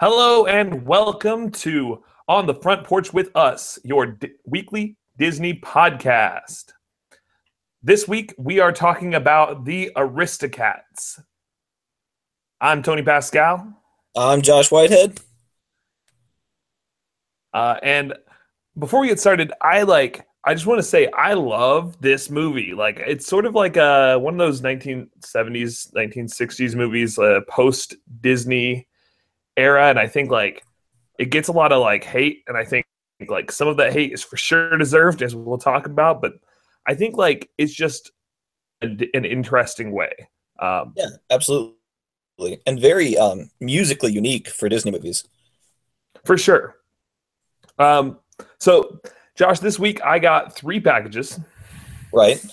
Hello and welcome to On the Front Porch with Us, your weekly Disney podcast. This week we are talking about the Aristocats. I'm Tony Pascal. I'm Josh Whitehead. Uh, and before we get started, I like I just want to say I love this movie. Like it's sort of like a one of those 1970s, 1960s movies, uh, post Disney era, and I think like it gets a lot of like hate, and I think like some of that hate is for sure deserved, as we'll talk about. But I think like it's just a, an interesting way. Um, Yeah, absolutely. And very um, musically unique for Disney movies. for sure. Um, so Josh, this week I got three packages. Right.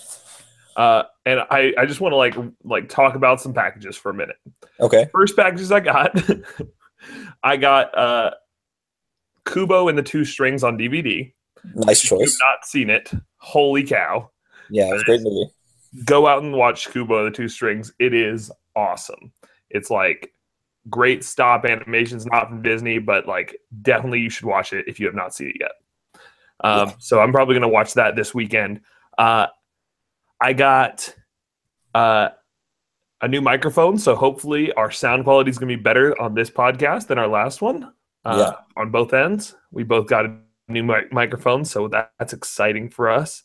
Uh, and I, I just want to like like talk about some packages for a minute. Okay. First packages I got, I got uh, Kubo and the Two Strings on DVD. Nice If you've choice. not seen it, holy cow! Yeah, it was a great movie. Go out and watch Kubo and the Two Strings. It is awesome. It's like great stop animations, not from Disney, but like definitely you should watch it if you have not seen it yet. Um, Yeah. So I'm probably gonna watch that this weekend. Uh, I got uh, a new microphone, so hopefully our sound quality is gonna be better on this podcast than our last one. Uh, On both ends, we both got a new mic- microphone, so that, that's exciting for us.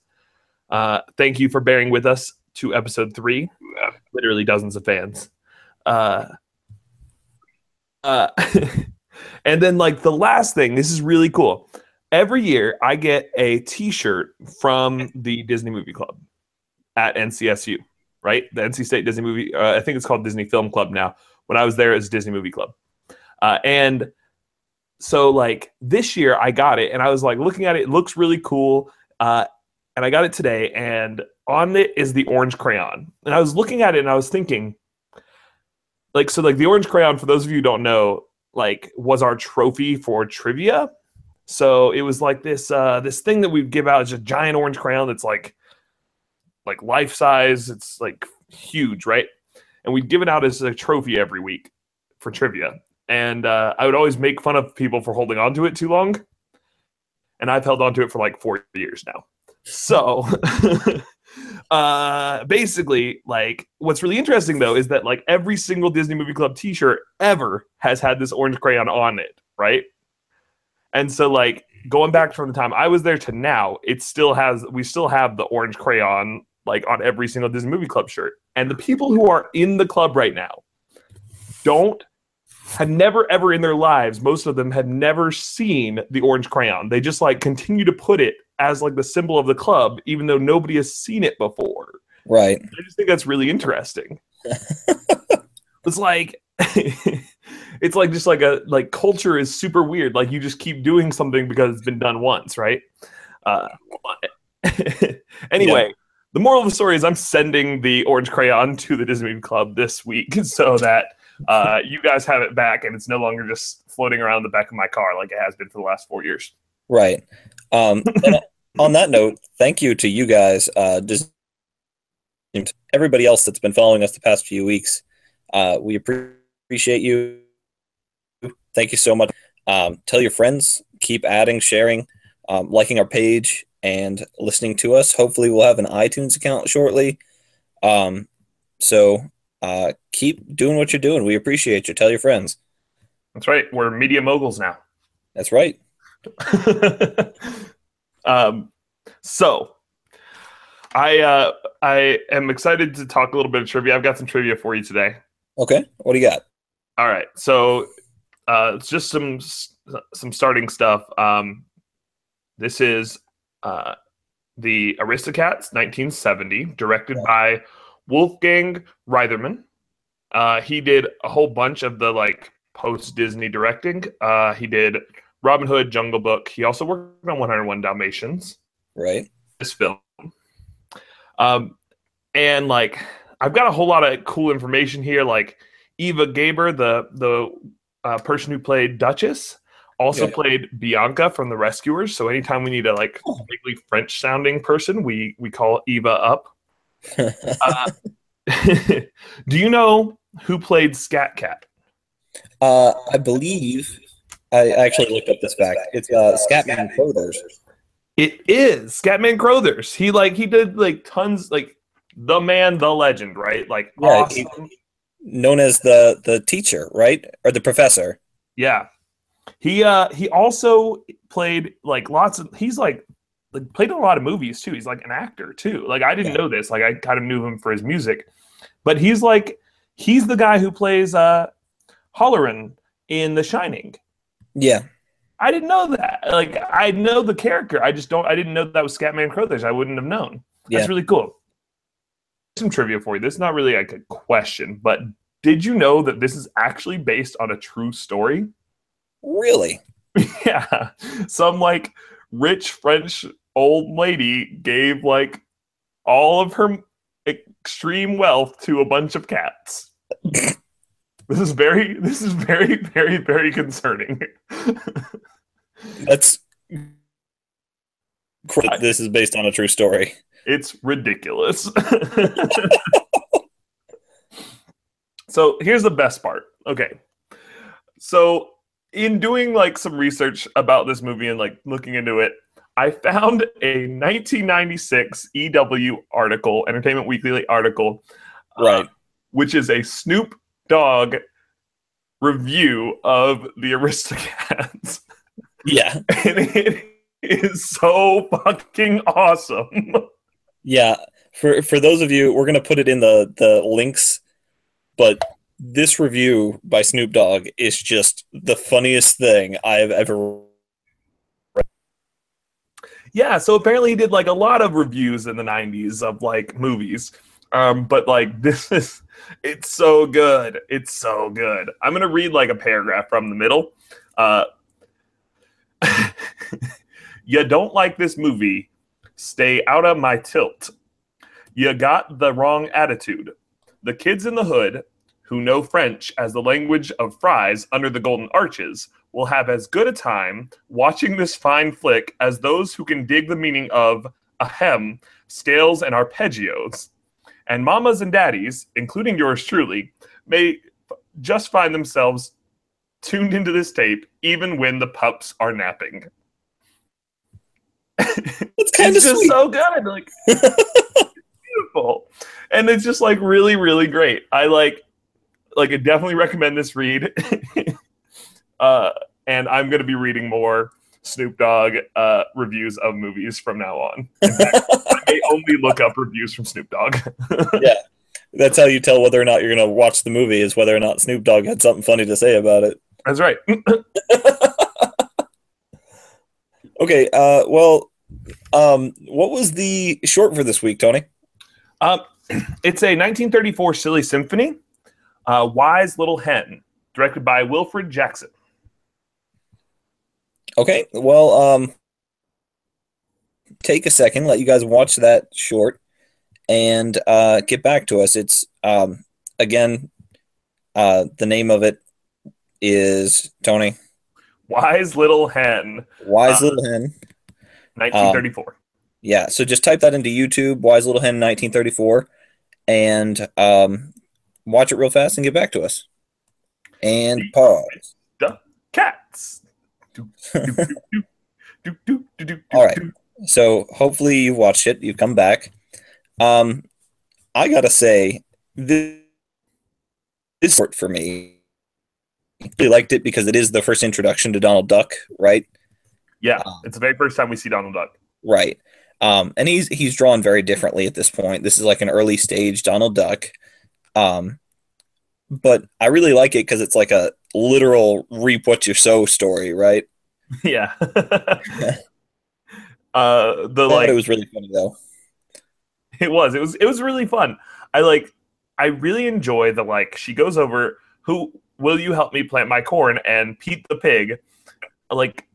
Uh, thank you for bearing with us to episode three. Literally dozens of fans. Uh, uh, and then like the last thing, this is really cool. Every year, I get a T-shirt from the Disney Movie Club at NCSU, right? The NC State Disney Movie. Uh, I think it's called Disney Film Club now. When I was there, it was Disney Movie Club, uh, and so like this year, I got it, and I was like looking at it. It looks really cool, uh, and I got it today. And on it is the orange crayon, and I was looking at it, and I was thinking, like, so like the orange crayon. For those of you who don't know, like was our trophy for trivia. So it was like this uh this thing that we'd give out is a giant orange crayon that's like like life size. It's like huge, right? And we'd give it out as a trophy every week for trivia. And uh, I would always make fun of people for holding on to it too long. And I've held on to it for like four years now. So uh basically like what's really interesting though is that like every single Disney Movie Club t-shirt ever has had this orange crayon on it, right? And so like going back from the time I was there to now, it still has we still have the orange crayon like on every single Disney Movie Club shirt. And the people who are in the club right now don't had never ever in their lives, most of them had never seen the orange crayon. They just like continue to put it as like the symbol of the club, even though nobody has seen it before. Right. I just think that's really interesting. it's like it's like just like a like culture is super weird. Like you just keep doing something because it's been done once, right? Uh, anyway, the moral of the story is I'm sending the orange crayon to the Disney Club this week so that uh, you guys have it back and it's no longer just floating around the back of my car like it has been for the last four years. Right. Um, on that note, thank you to you guys, uh, everybody else that's been following us the past few weeks. Uh, we appreciate you. Thank you so much. Um, tell your friends, keep adding, sharing, um, liking our page, and listening to us. Hopefully, we'll have an iTunes account shortly. Um, so uh, keep doing what you're doing. We appreciate you. Tell your friends. That's right. We're media moguls now. That's right. um, so I uh, I am excited to talk a little bit of trivia. I've got some trivia for you today. Okay. What do you got? All right, so uh, it's just some some starting stuff. Um, this is uh, the Aristocats, 1970, directed by Wolfgang Reitherman. Uh, he did a whole bunch of the like post Disney directing. Uh, he did Robin Hood, Jungle Book. He also worked on 101 Dalmatians. Right. This film, um, and like I've got a whole lot of cool information here. Like Eva Gabor, the the uh, person who played Duchess, also Yeah. played Bianca from The Rescuers. So anytime we need a like Oh. vaguely French sounding person, we we call Eva up. Uh, do you know who played Scat Cat? Uh, I believe I actually looked up this fact. It's uh, Scatman Crothers. It is Scatman Crothers. He like he did like tons like the man, the legend, right? Like Yeah, awesome. he- known as the the teacher, right, or the professor. Yeah. He uh he also played like lots of he's like like played in a lot of movies too. He's like an actor too. Like I didn't Yeah. know this. Like I kind of knew him for his music. But he's like he's the guy who plays uh Hallorann in The Shining. Yeah, I didn't know that. Like I know the character. I just don't I didn't know that was Scatman Crothers. I wouldn't have known. That's really cool. Some trivia for you. This is not really like a question, but did you know that this is actually based on a true story? Really. yeah. Some like rich french old lady gave like all of her extreme wealth to a bunch of cats. This is very this is very very very concerning. That's this is based on a true story. it's ridiculous. So here's the best part. Okay. So in doing like some research about this movie and like looking into it i found a 1996 ew article entertainment weekly article uh, Right. which is a snoop dogg review of the aristocats Yeah, and it is so fucking awesome yeah. For for those of you, we're gonna put it in the the links, but this review by Snoop Dogg is just the funniest thing I have ever. read. Yeah, so apparently he did like a lot of reviews in the 90s of like movies. Um, but like this is it's so good. It's so good. I'm gonna read like a paragraph from the middle. Uh you don't like this movie, stay out of my tilt. You got the wrong attitude. The kids in the hood, who know French as the language of fries under the golden arches, will have as good a time watching this fine flick as those who can dig the meaning of ahem, scales, and arpeggios. And mamas and daddies, including yours truly, may just find themselves tuned into this tape even when the pups are napping. It's kind of just so good. Like beautiful. And it's just like really, really great. I like like I definitely recommend this read. uh and I'm gonna be reading more Snoop Dogg uh reviews of movies from now on. In fact, I only look up reviews from Snoop Dogg. Yeah, that's how you tell whether or not you're gonna watch the movie is whether or not Snoop Dogg had something funny to say about it. That's right. Okay, uh, well, um, what was the short for this week, Tony? Um, it's a 1934 silly symphony, uh, Wise Little Hen, directed by Wilfred Jackson. Okay, well, um, take a second, let you guys watch that short, and uh, get back to us. It's um, again, uh, the name of it is Tony Wise Little Hen, Wise Uh, Little Hen. 1934. Yeah, so just type that into YouTube, Wise Little Hen 1934, and um, watch it real fast and get back to us. And pause. Cats. Do, do, All right. So hopefully you watched it, you've come back. Um, I gotta say, this is short for me. Really liked it because it is the first introduction to Donald Duck, right? Yeah, Um, it's the very first time we see Donald Duck. Right. Um, and he's he's drawn very differently at this point. This is like an early stage Donald Duck. Um, but I really like it because it's like a literal reap what you sow story, right? yeah. uh, the I like it was really funny though. It was. It was. It was really fun. I like. I really enjoy the like. She goes over. Who will you help me plant my corn? And Pete the pig, like,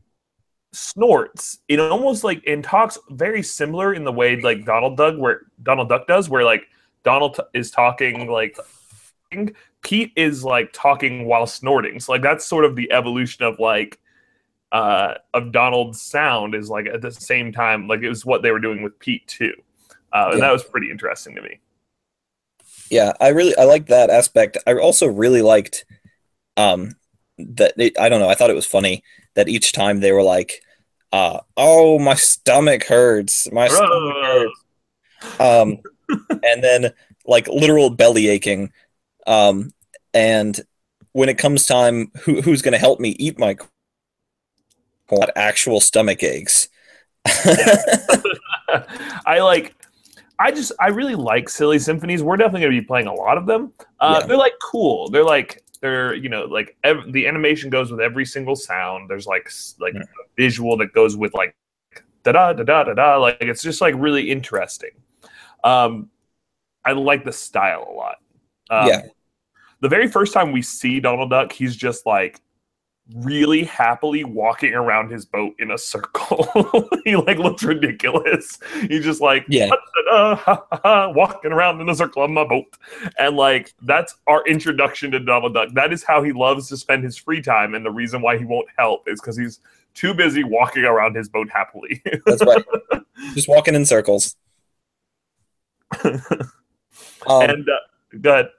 snorts. It almost like and talks very similar in the way like Donald Duck, where Donald Duck does, where like Donald t- is talking like. Pete is like talking while snorting. So like that's sort of the evolution of like uh of Donald's sound is like at the same time like it was what they were doing with Pete too. Uh, and Yeah. that was pretty interesting to me. Yeah, I really I liked that aspect. I also really liked um, that it, I don't know. I thought it was funny that each time they were like, uh, "Oh, my stomach hurts. My stomach hurts." Um, and then like literal belly aching. Um, and when it comes time, who, who's going to help me eat my? Actual stomach aches. I like. I just I really like silly symphonies. We're definitely going to be playing a lot of them. Uh, Yeah. They're like cool. They're like they're you know like ev- the animation goes with every single sound. There's like like Yeah. a visual that goes with like da da da da da da. Like it's just like really interesting. Um, I like the style a lot. Um, Yeah. The very first time we see Donald Duck, he's just like really happily walking around his boat in a circle. he like looks ridiculous. He's just like Yeah. Ha, ha, ha," walking around in a circle on my boat. And like that's our introduction to Donald Duck. That is how he loves to spend his free time. And the reason why he won't help is because he's too busy walking around his boat happily. That's right. Just walking in circles. Um, and uh, go ahead.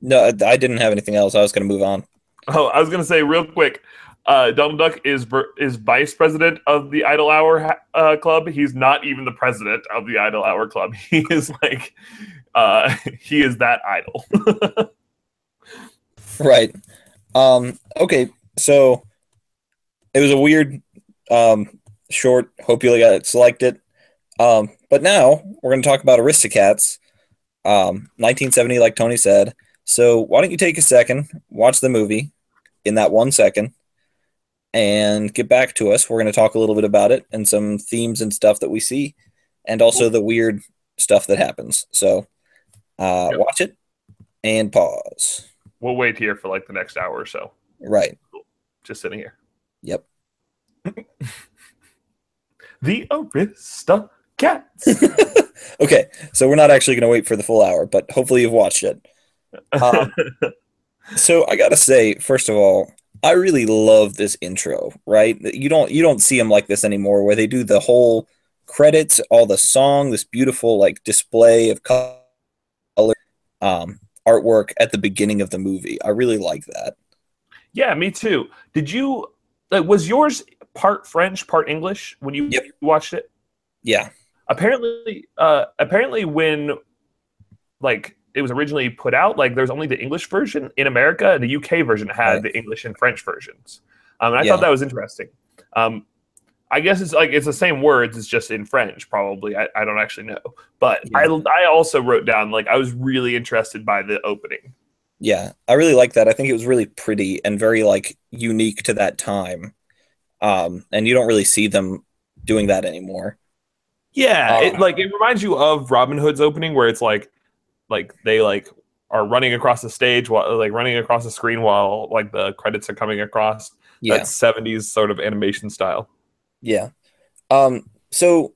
no, I didn't have anything else. I was going to move on. Oh, I was gonna say real quick. Uh, Donald Duck is is vice president of the Idle Hour uh, Club. He's not even the president of the Idle Hour Club. He is like, uh, he is that idle. Right. Um, okay. So it was a weird, um, short. Hope you guys liked selected. Um, but now we're going to talk about Aristocats, um, 1970, like Tony said. So why don't you take a second, watch the movie in that one second, and get back to us. We're going to talk a little bit about it and some themes and stuff that we see, and also the weird stuff that happens. So uh, Yep. watch it and pause. we'll wait here for like the next hour or so. Right. Just sitting here. Yep. The Aristocats. Okay, so we're not actually going to wait for the full hour, but hopefully you've watched it. Um, so I gotta say, first of all, I really love this intro. Right, you don't you don't see them like this anymore, where they do the whole credits, all the song, this beautiful like display of color, um, artwork at the beginning of the movie. I really like that. yeah, me too. Did you? Like, was yours part French, part English when you Yep. watched it? Yeah, apparently uh apparently when like it was originally put out like there's only the english version in america and the uk version had Right. the english and french versions um and i Yeah. thought that was interesting um i guess it's like it's the same words it's just in french probably i, I don't actually know but i i also wrote down like i was really interested by the opening yeah, I really like that. I think it was really pretty and very like unique to that time. Um, and you don't really see them doing that anymore. Yeah it Um, like it reminds you of robin hood's opening where it's like like they like are running across the stage while like running across the screen while like the credits are coming across Yeah. That's 70s sort of animation style. Yeah. Um, so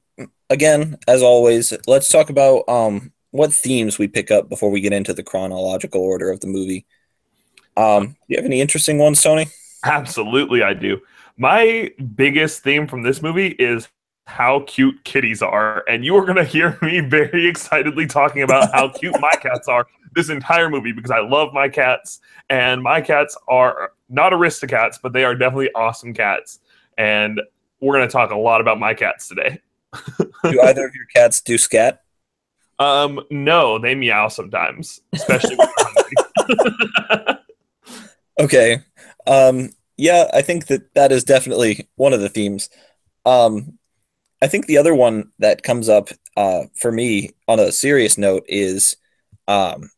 again, as always, let's talk about um what themes we pick up before we get into the chronological order of the movie. Um, do you have any interesting ones, Tony? Absolutely, I do. My biggest theme from this movie is how cute kitties are. And you are going to hear me very excitedly talking about how cute my cats are this entire movie because I love my cats. And my cats are not aristocats, but they are definitely awesome cats. And we're going to talk a lot about my cats today. Do either of your cats do scat? Um, no, they meow sometimes, especially when hungry. Okay. Um, yeah, I think that that is definitely one of the themes. Um, I think the other one that comes up uh, for me on a serious note is um,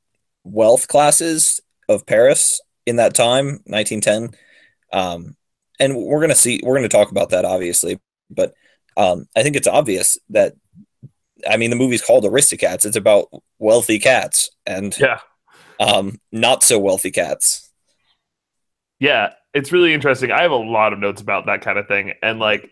wealth classes of Paris in that time, 1910. Um, and we're gonna see, we're gonna talk about that obviously, but um, I think it's obvious that, I mean, the movie's called Aristocats. It's about wealthy cats and yeah. um, not so wealthy cats. yeah it's really interesting i have a lot of notes about that kind of thing and like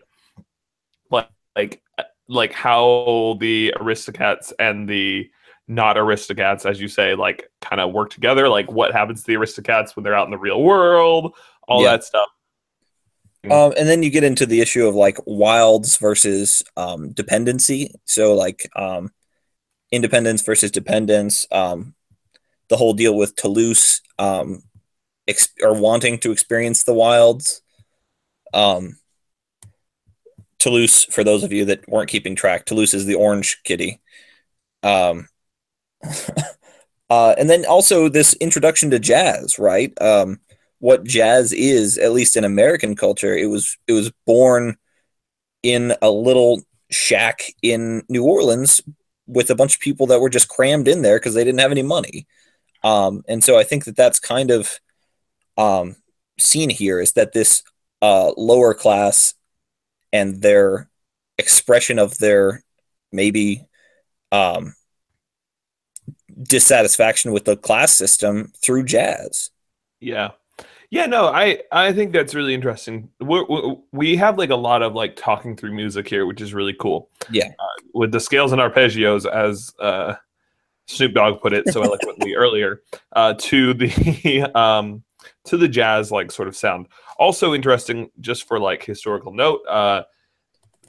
like like like how the aristocrats and the not aristocrats as you say like kind of work together like what happens to the aristocrats when they're out in the real world all Yeah. that stuff Um, and then you get into the issue of like wilds versus um, dependency. So like um, independence versus dependence. Um, the whole deal with Toulouse um, ex- are wanting to experience the wilds. Um, Toulouse, for those of you that weren't keeping track, Toulouse is the orange kitty. Um, uh, and then also this introduction to jazz, right? Um, what jazz is, at least in American culture, it was it was born in a little shack in New Orleans with a bunch of people that were just crammed in there because they didn't have any money. Um, and so I think that that's kind of um, seen here is that this uh, lower class and their expression of their maybe um, dissatisfaction with the class system through jazz. Yeah. Yeah, no, I I think that's really interesting. We're, we we have like a lot of like talking through music here, which is really cool. Yeah, uh, with the scales and arpeggios, as uh, Snoop Dogg put it so eloquently earlier, uh, to the um, to the jazz like sort of sound. Also interesting, just for like historical note, uh,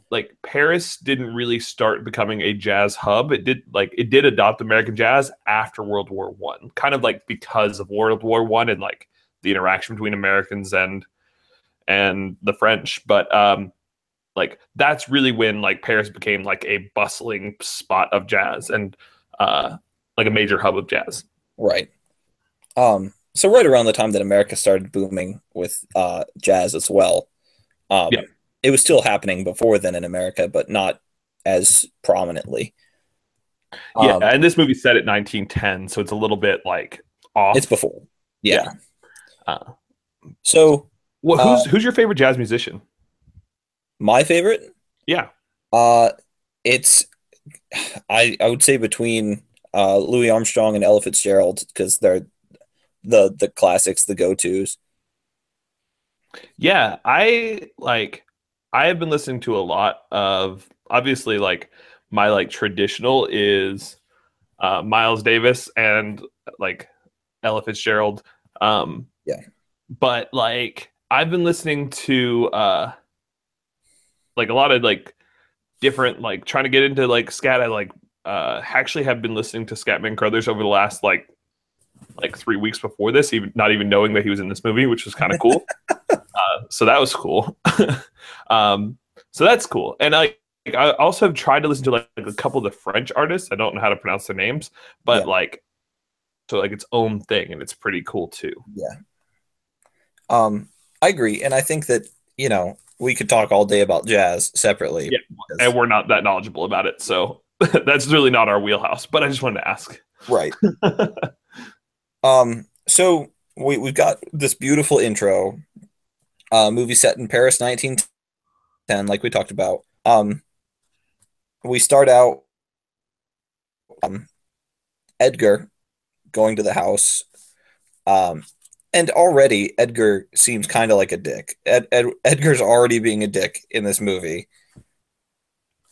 like Paris didn't really start becoming a jazz hub. It did like it did adopt American jazz after World War One, kind of like because of World War One and like the interaction between Americans and and the French. But um, like that's really when like Paris became like a bustling spot of jazz and uh, like a major hub of jazz. Right. Um, so right around the time that America started booming with uh, jazz as well. Um, yeah. It was still happening before then in America, but not as prominently. Yeah, um, and this movie set at 1910, so it's a little bit like off. It's before. Yeah. yeah. Uh, so, well, who's uh, who's your favorite jazz musician? My favorite? Yeah. Uh, it's I I would say between uh, Louis Armstrong and Ella Fitzgerald because they're the the classics, the go tos. Yeah, I like. I have been listening to a lot of obviously like my like traditional is uh, Miles Davis and like Ella Fitzgerald. Um, yeah. But like I've been listening to uh like a lot of like different like trying to get into like scat. I like uh actually have been listening to Scatman Crothers over the last like like three weeks before this, even not even knowing that he was in this movie, which was kind of cool. uh, so that was cool. um, so that's cool. And I, I also have tried to listen to like, like, a couple of the French artists. I don't know how to pronounce their names, but yeah. like so like its own thing, and it's pretty cool too. Yeah. Um, I agree, and I think that you know we could talk all day about jazz separately. Yeah, because... and we're not that knowledgeable about it, so that's really not our wheelhouse. But I just wanted to ask. Right. Um. So we we've got this beautiful intro. Uh, movie set in Paris, 1910, like we talked about. Um, we start out. Um, Edgar going to the house. Um, and already Edgar seems kind of like a dick. Ed, Ed, Edgar's already being a dick in this movie.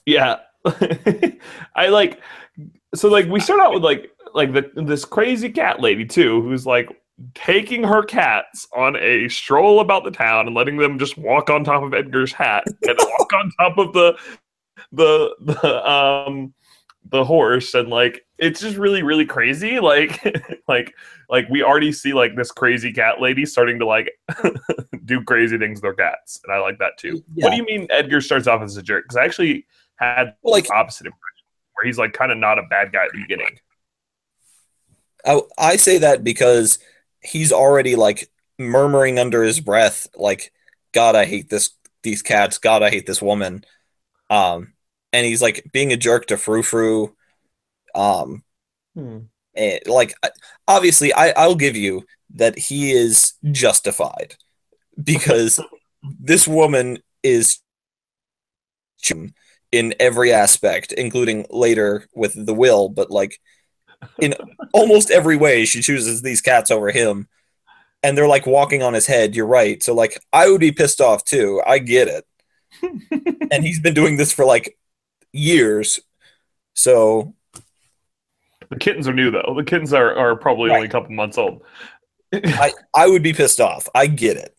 Yeah, I like. So like we start out with like like the this crazy cat lady too, who's like taking her cats on a stroll about the town and letting them just walk on top of Edgar's hat and walk on top of the the the um the horse. And like it's just really really crazy. Like like like we already see like this crazy cat lady starting to like do crazy things with their cats. And i like that too. Yeah. what do you mean edgar starts off as a jerk? Because i actually had like opposite impression where he's like kind of not a bad guy at the beginning I, I say that because he's already like murmuring under his breath like god i hate this these cats god i hate this woman um and he's like being a jerk to Frou Frou. Um, hmm. and, like obviously, I I'll give you that he is justified because this woman is in every aspect, including later with the will, but like in almost every way, she chooses these cats over him. And they're like walking on his head. You're right. So like I would be pissed off too. I get it. and he's been doing this for like years. So the kittens are new though. The kittens are, are probably right. only a couple months old. I, I would be pissed off. I get it.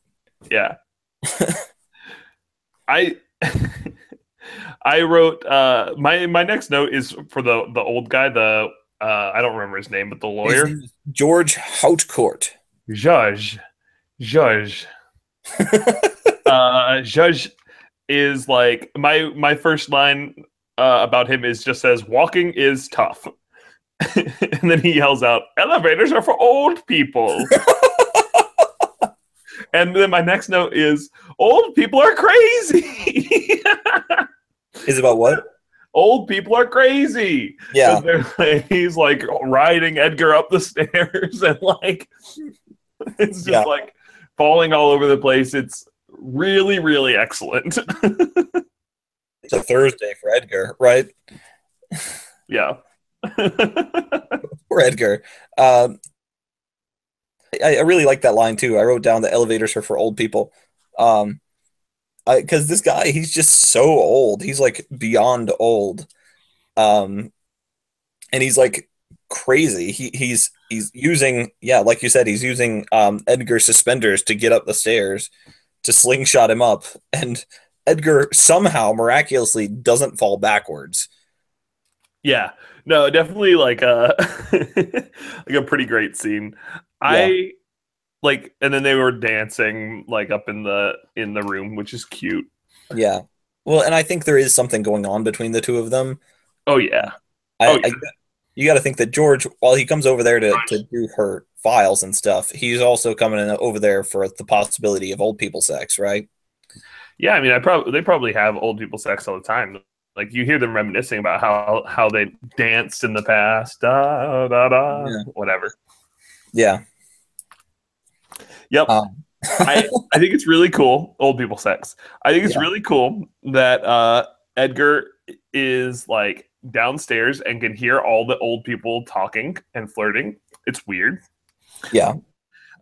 Yeah. I I wrote uh my my next note is for the the old guy, the uh I don't remember his name, but the lawyer. George Hautcourt. Judge. Judge. uh, Judge is like my my first line uh, about him is just says walking is tough, and then he yells out, "Elevators are for old people." and then my next note is, "Old people are crazy." Is about what? Old people are crazy. Yeah. Like- he's like riding Edgar up the stairs and like it's just Yeah. like falling all over the place. It's really, really excellent. It's a Thursday for Edgar, right? yeah. Poor Edgar. Um, I, I really like that line too. I wrote down the elevators are for old people. Um, because this guy, he's just so old. He's like beyond old. Um, and he's like crazy. He he's he's using yeah, like you said, he's using um Edgar's suspenders to get up the stairs to slingshot him up, and Edgar somehow miraculously doesn't fall backwards. yeah. No, definitely like a like a pretty great scene. I like and then they were dancing like up in the in the room, which is cute. Yeah. Well, and I think there is something going on between the two of them. Oh yeah. I, Oh, yeah. I, you got to think that George, while he comes over there to, to do her files and stuff, he's also coming in over there for the possibility of old people sex, right? Yeah, I mean, I probably they probably have old people sex all the time. Like you hear them reminiscing about how how they danced in the past, da da da, Yeah. whatever. Yeah. Yep, Um, I I think it's really cool. Old people sex. I think it's Yeah. really cool that uh, Edgar is like downstairs and can hear all the old people talking and flirting. It's weird. yeah.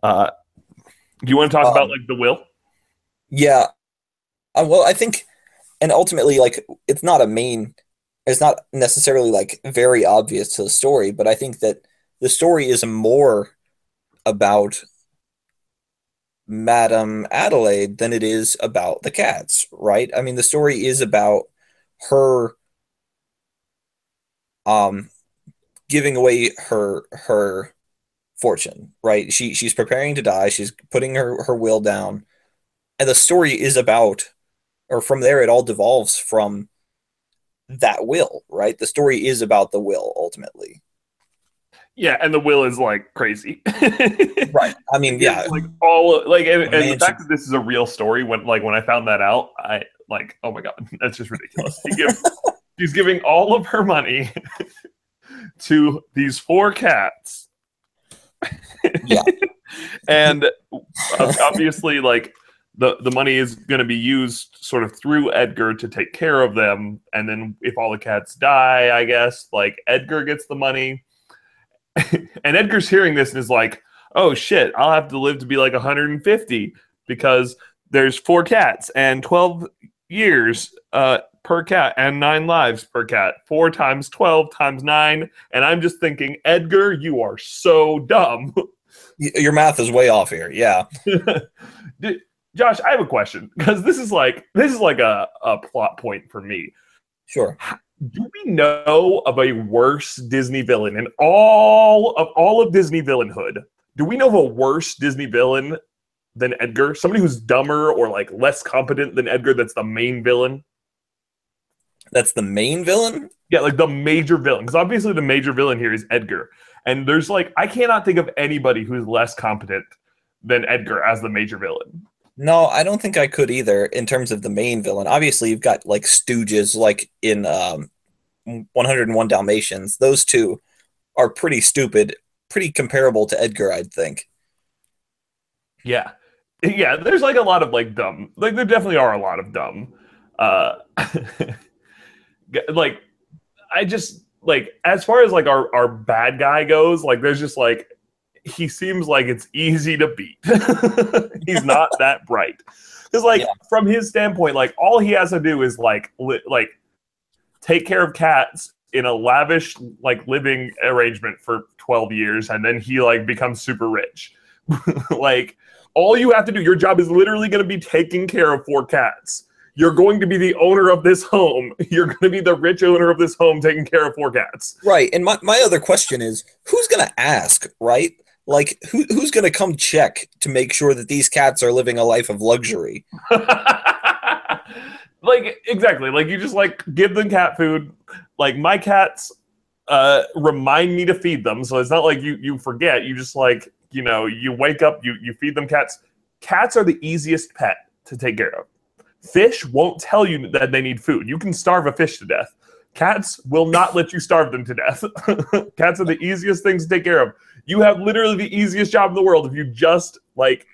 Uh, do you want to talk Um, about like the will? Yeah. Uh, well, I think, and ultimately, like, it's not a main, it's not necessarily like very obvious to the story, but I think that the story is more about Madame Adelaide than it is about the cats, right? I mean, the story is about her um giving away her her fortune, right? She she's preparing to die, she's putting her her will down and the story is about or from there it all devolves from that will right the story is about the will ultimately Yeah, and the will is like crazy. right. I mean yeah. like all like and, and the fact that this is a real story when like when i found that out i like oh my god that's just ridiculous. She gives- she's giving all of her money to these four cats. Yeah. and obviously like the the money is going to be used sort of through edgar to take care of them and then if all the cats die i guess like edgar gets the money and edgar's hearing this and is like oh shit, I'll have to live to be like 150 because there's four cats and 12 years uh, per cat and nine lives per cat. Four times 12 times nine. And I'm just thinking, Edgar, you are so dumb. Your math is way off here yeah Dude, Josh, I have a question because this is like this is like a, a plot point for me. sure Do we know of a worse Disney villain in all of all of Disney villainhood? Do we know of a worse Disney villain than Edgar? Somebody who's dumber or like less competent than Edgar that's the main villain? that's the main villain Yeah, like the major villain. Because obviously the major villain here is Edgar. And there's like I cannot think of anybody who's less competent than Edgar as the major villain. No i don't think i could either in terms of the main villain obviously you've got like stooges like in um 101 dalmatians those two are pretty stupid pretty comparable to edgar i'd think Yeah. Yeah, there's like a lot of like dumb. Like there definitely are a lot of dumb. Uh like I just like as far as like our our bad guy goes, like there's just like he seems like it's easy to beat. He's not that bright. Cuz like Yeah. from his standpoint, like all he has to do is like li- like take care of cats in a lavish like living arrangement for 12 years and then he like becomes super rich. like all you have to do, your job is literally going to be taking care of four cats. You're going to be the owner of this home. You're going to be the rich owner of this home taking care of four cats. Right. And my, my other question is who's going to ask, right? Like who who's gonna come check to make sure that these cats are living a life of luxury? like exactly. Like you just like give them cat food. Like my cats uh remind me to feed them. So it's not like you you forget. You just like you know you wake up you you feed them cats. Cats are the easiest pet to take care of. Fish won't tell you that they need food. You can starve a fish to death. Cats will not let you starve them to death. Cats are the easiest things to take care of you have literally the easiest job in the world if you just like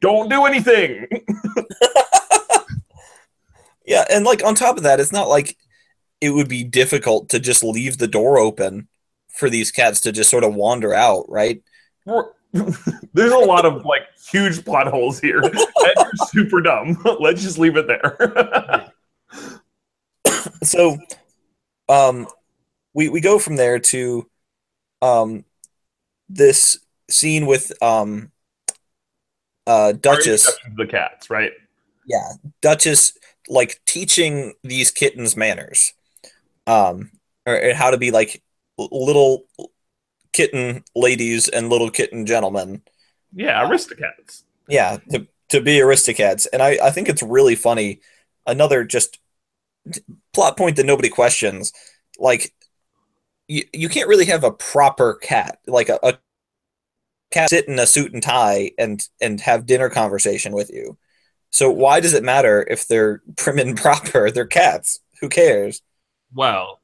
don't do anything Yeah, and like on top of that, it's not like it would be difficult to just leave the door open for these cats to just sort of wander out, right? There's a lot of like huge plot holes here. and you're super dumb. Let's just leave it there. so um we we go from there to um this scene with um uh Duchess. the cats, right? Yeah, Duchess like teaching these kittens manners um or how to be like little kitten ladies and little kitten gentlemen. Yeah aristocrats yeah to, to be aristocrats and I, I think it's really funny. Another just plot point that nobody questions. Like you, you can't really have a proper cat like a, a cat sit in a suit and tie and and have dinner conversation with you so why does it matter if they're prim and proper? They're cats. Who cares? Well,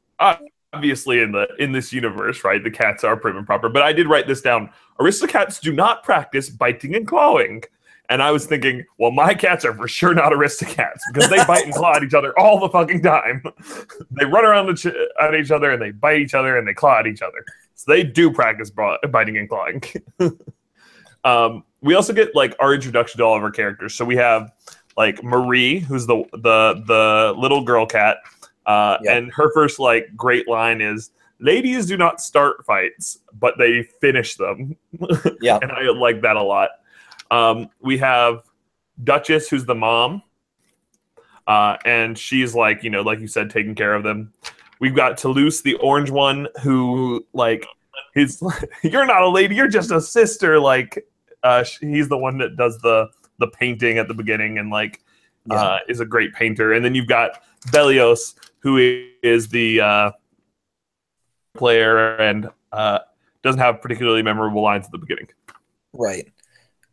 obviously in the in this universe, right, the cats are prim and proper. But I did write this down. Aristocats do not practice biting and clawing. And I was thinking, well, my cats are for sure not aristocats because they bite and claw at each other all the fucking time. they run around ch- at each other and they bite each other and they claw at each other. So they do practice biting and clawing. um, we also get like our introduction to all of our characters. So we have like Marie, who's the the the little girl cat, uh, yep. and her first like great line is, "Ladies do not start fights, but they finish them." Yeah, and I like that a lot. Um, we have Duchess, who's the mom, uh, and she's like you know, like you said, taking care of them. We've got Toulouse, the orange one, who like he's you're not a lady, you're just a sister. Like uh, he's the one that does the the painting at the beginning and like yeah. uh, is a great painter. And then you've got Berlioz, who is the uh, player and uh, doesn't have particularly memorable lines at the beginning. Right.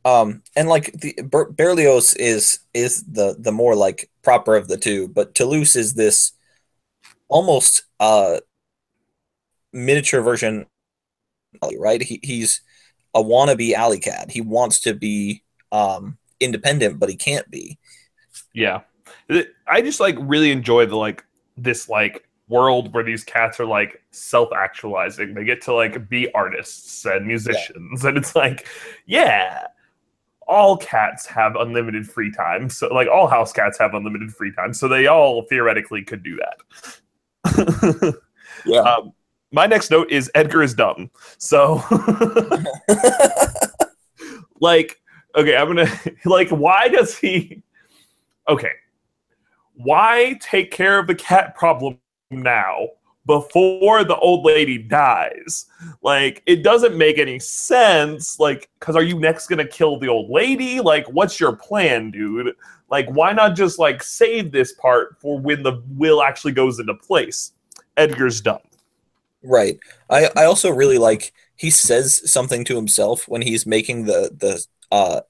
Um, and like the Ber- Berlioz is is the the more like proper of the two, but Toulouse is this almost uh miniature version, right? He, he's a wannabe alley cat. He wants to be um, independent, but he can't be. Yeah, I just like really enjoy the like this like world where these cats are like self actualizing. They get to like be artists and musicians, yeah. and it's like, yeah, all cats have unlimited free time. So like all house cats have unlimited free time. So they all theoretically could do that. yeah. Um, my next note is Edgar is dumb. So, like, okay, I'm gonna like, why does he? Okay, why take care of the cat problem now before the old lady dies? Like, it doesn't make any sense. Like, because are you next gonna kill the old lady? Like, what's your plan, dude? Like, why not just like save this part for when the will actually goes into place? Edgar's dumb. Right. I, I also really like he says something to himself when he's making the the uh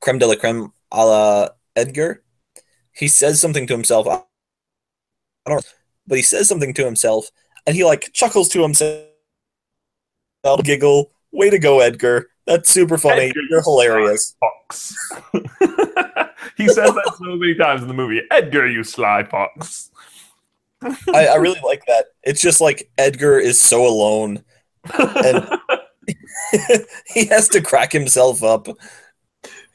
creme de la creme a la Edgar. He says something to himself. I don't but he says something to himself and he like chuckles to himself I'll giggle. Way to go, Edgar. That's super funny. Edgar, You're hilarious. he says that so many times in the movie. Edgar, you sly fox. I, I really like that. It's just like Edgar is so alone, and he has to crack himself up.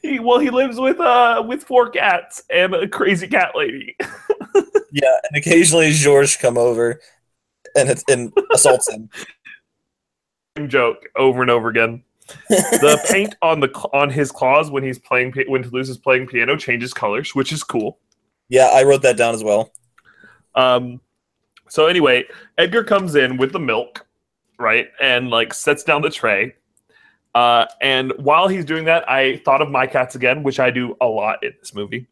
He well, he lives with uh with four cats and a crazy cat lady. yeah, and occasionally George come over and it's and assaults him. Joke over and over again. the paint on the on his claws when he's playing when Toulouse is playing piano changes colors, which is cool. Yeah, I wrote that down as well. Um, so anyway, Edgar comes in with the milk, right, and like sets down the tray, Uh, and while he's doing that, I thought of my cats again, which I do a lot in this movie.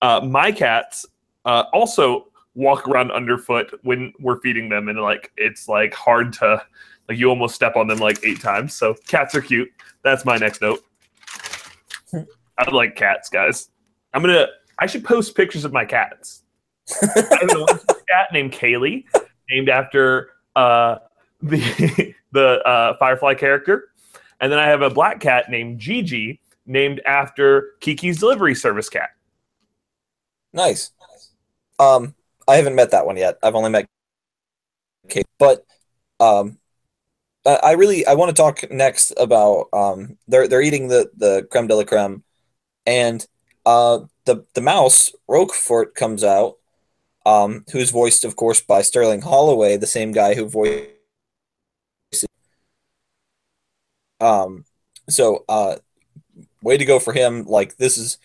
Uh, my cats uh, also walk around underfoot when we're feeding them, and like it's like hard to like you almost step on them like eight times. So cats are cute. That's my next note. I like cats, guys. I'm gonna. I should post pictures of my cats. I have a cat named Kaylee, named after uh, the the uh, Firefly character, and then I have a black cat named Gigi, named after Kiki's Delivery Service cat. Nice. Um, I haven't met that one yet. I've only met Kate, but um, I really I want to talk next about um they're they're eating the the creme de la creme, and uh the the mouse Roquefort comes out, um who's voiced of course by Sterling Holloway, the same guy who voiced um so uh way to go for him like this is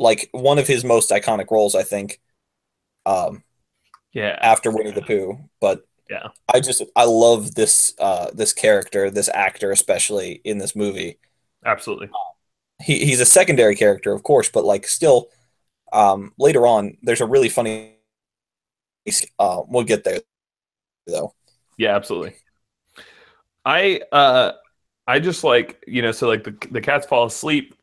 like one of his most iconic roles I think um Yeah, after Winnie the Pooh but Yeah. I just I love this uh this character this actor especially in this movie absolutely. he, he's a secondary character of course but like still um later on there's a really funny uh we'll get there though Yeah, absolutely. I uh I just like, you know, so like the the cats fall asleep.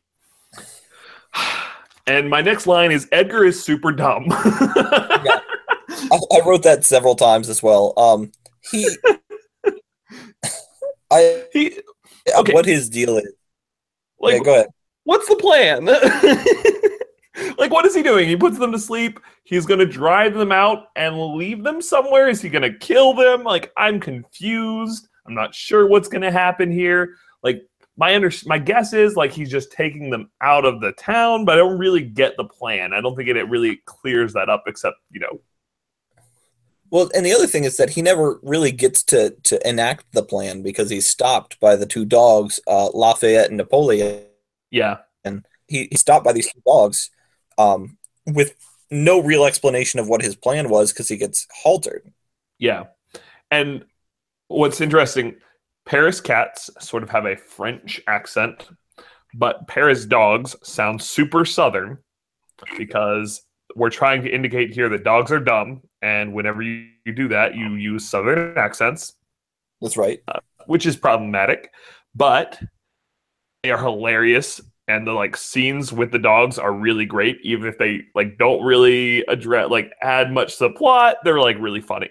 And my next line is Edgar is super dumb. I, I wrote that several times as well um he I he Okay. what his deal is like yeah go ahead what's the plan? like what is he doing? He puts them to sleep. He's going to drive them out and leave them somewhere. Is he going to kill them? Like I'm confused. I'm not sure what's going to happen here. Like my under my guess is like he's just taking them out of the town, but I don't really get the plan. I don't think it, it really clears that up except, you know, Well, and the other thing is that he never really gets to to enact the plan because he's stopped by the two dogs, uh, Lafayette and Napoleon. yeah. And he, he's stopped by these two dogs, um, with no real explanation of what his plan was because he gets haltered. Yeah. And what's interesting, Paris cats sort of have a French accent, but Paris dogs sound super southern because we're trying to indicate here that dogs are dumb. And whenever you, you do that, you use southern accents, That's right. Uh, which is problematic, but they are hilarious. And the like scenes with the dogs are really great, even if they like don't really address like add much to the plot. They're like really funny.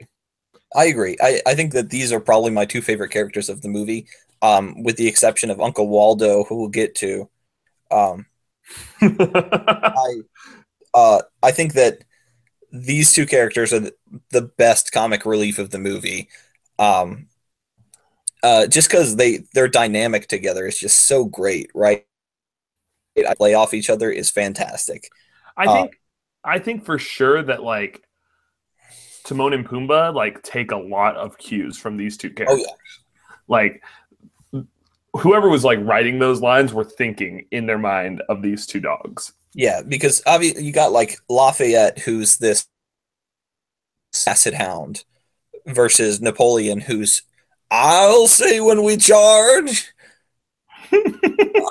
I agree. I, I think that these are probably my two favorite characters of the movie, um, with the exception of Uncle Waldo, who we'll get to. Um, I uh, I think that these two characters are the, best comic relief of the movie. Um, uh, just because they their dynamic together is just so great, right? I play off each other is fantastic. I Uh, think I think for sure that like Timon and Pumbaa like take a lot of cues from these two Oh characters. yeah, Like whoever was like writing those lines were thinking in their mind of these two dogs. yeah, because obviously you got like Lafayette, who's this basset hound, versus Napoleon, who's I'll say when we charge,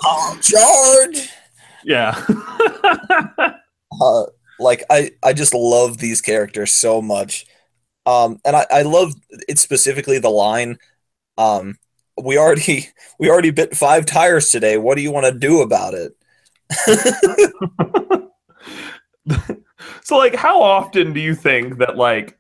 I'll charge. Yeah. uh, like I, I just love these characters so much um and I, I love it specifically the line um we already we already bit five tires today what do you want to do about it so like how often do you think that like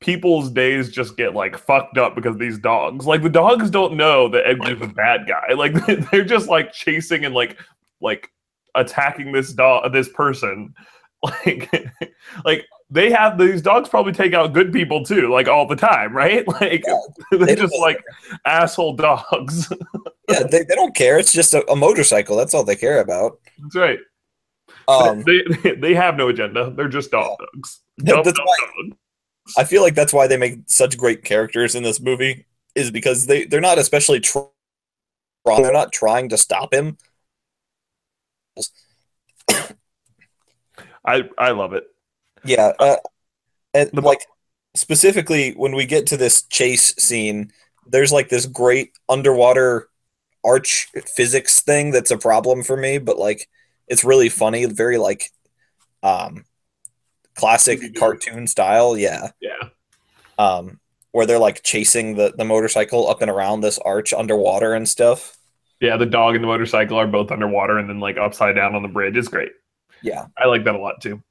people's days just get like fucked up because these dogs? Like the dogs don't know that Edgar's a bad guy. Like they're just like chasing and like like attacking this dog this person. Like like they have these dogs probably take out good people too, like all the time, right? Like Yeah, they're they just like asshole dogs. yeah they, they don't care it's just a, a motorcycle that's all they care about That's right. um they, they they have no agenda. They're just dogs. Dumb, that's dumb why dogs. i feel like that's why they make such great characters in this movie is because they they're not especially tr- they're not trying to stop him I I love it. Yeah, uh, and The- like specifically when we get to this chase scene, there's like this great underwater arch physics thing that's a problem for me, but like it's really funny, very like um classic cartoon style, yeah. Yeah. Um where they're like chasing the, the motorcycle up and around this arch underwater and stuff. Yeah, the dog and the motorcycle are both underwater and then like upside down on the bridge. It's great. Yeah. I like that a lot too.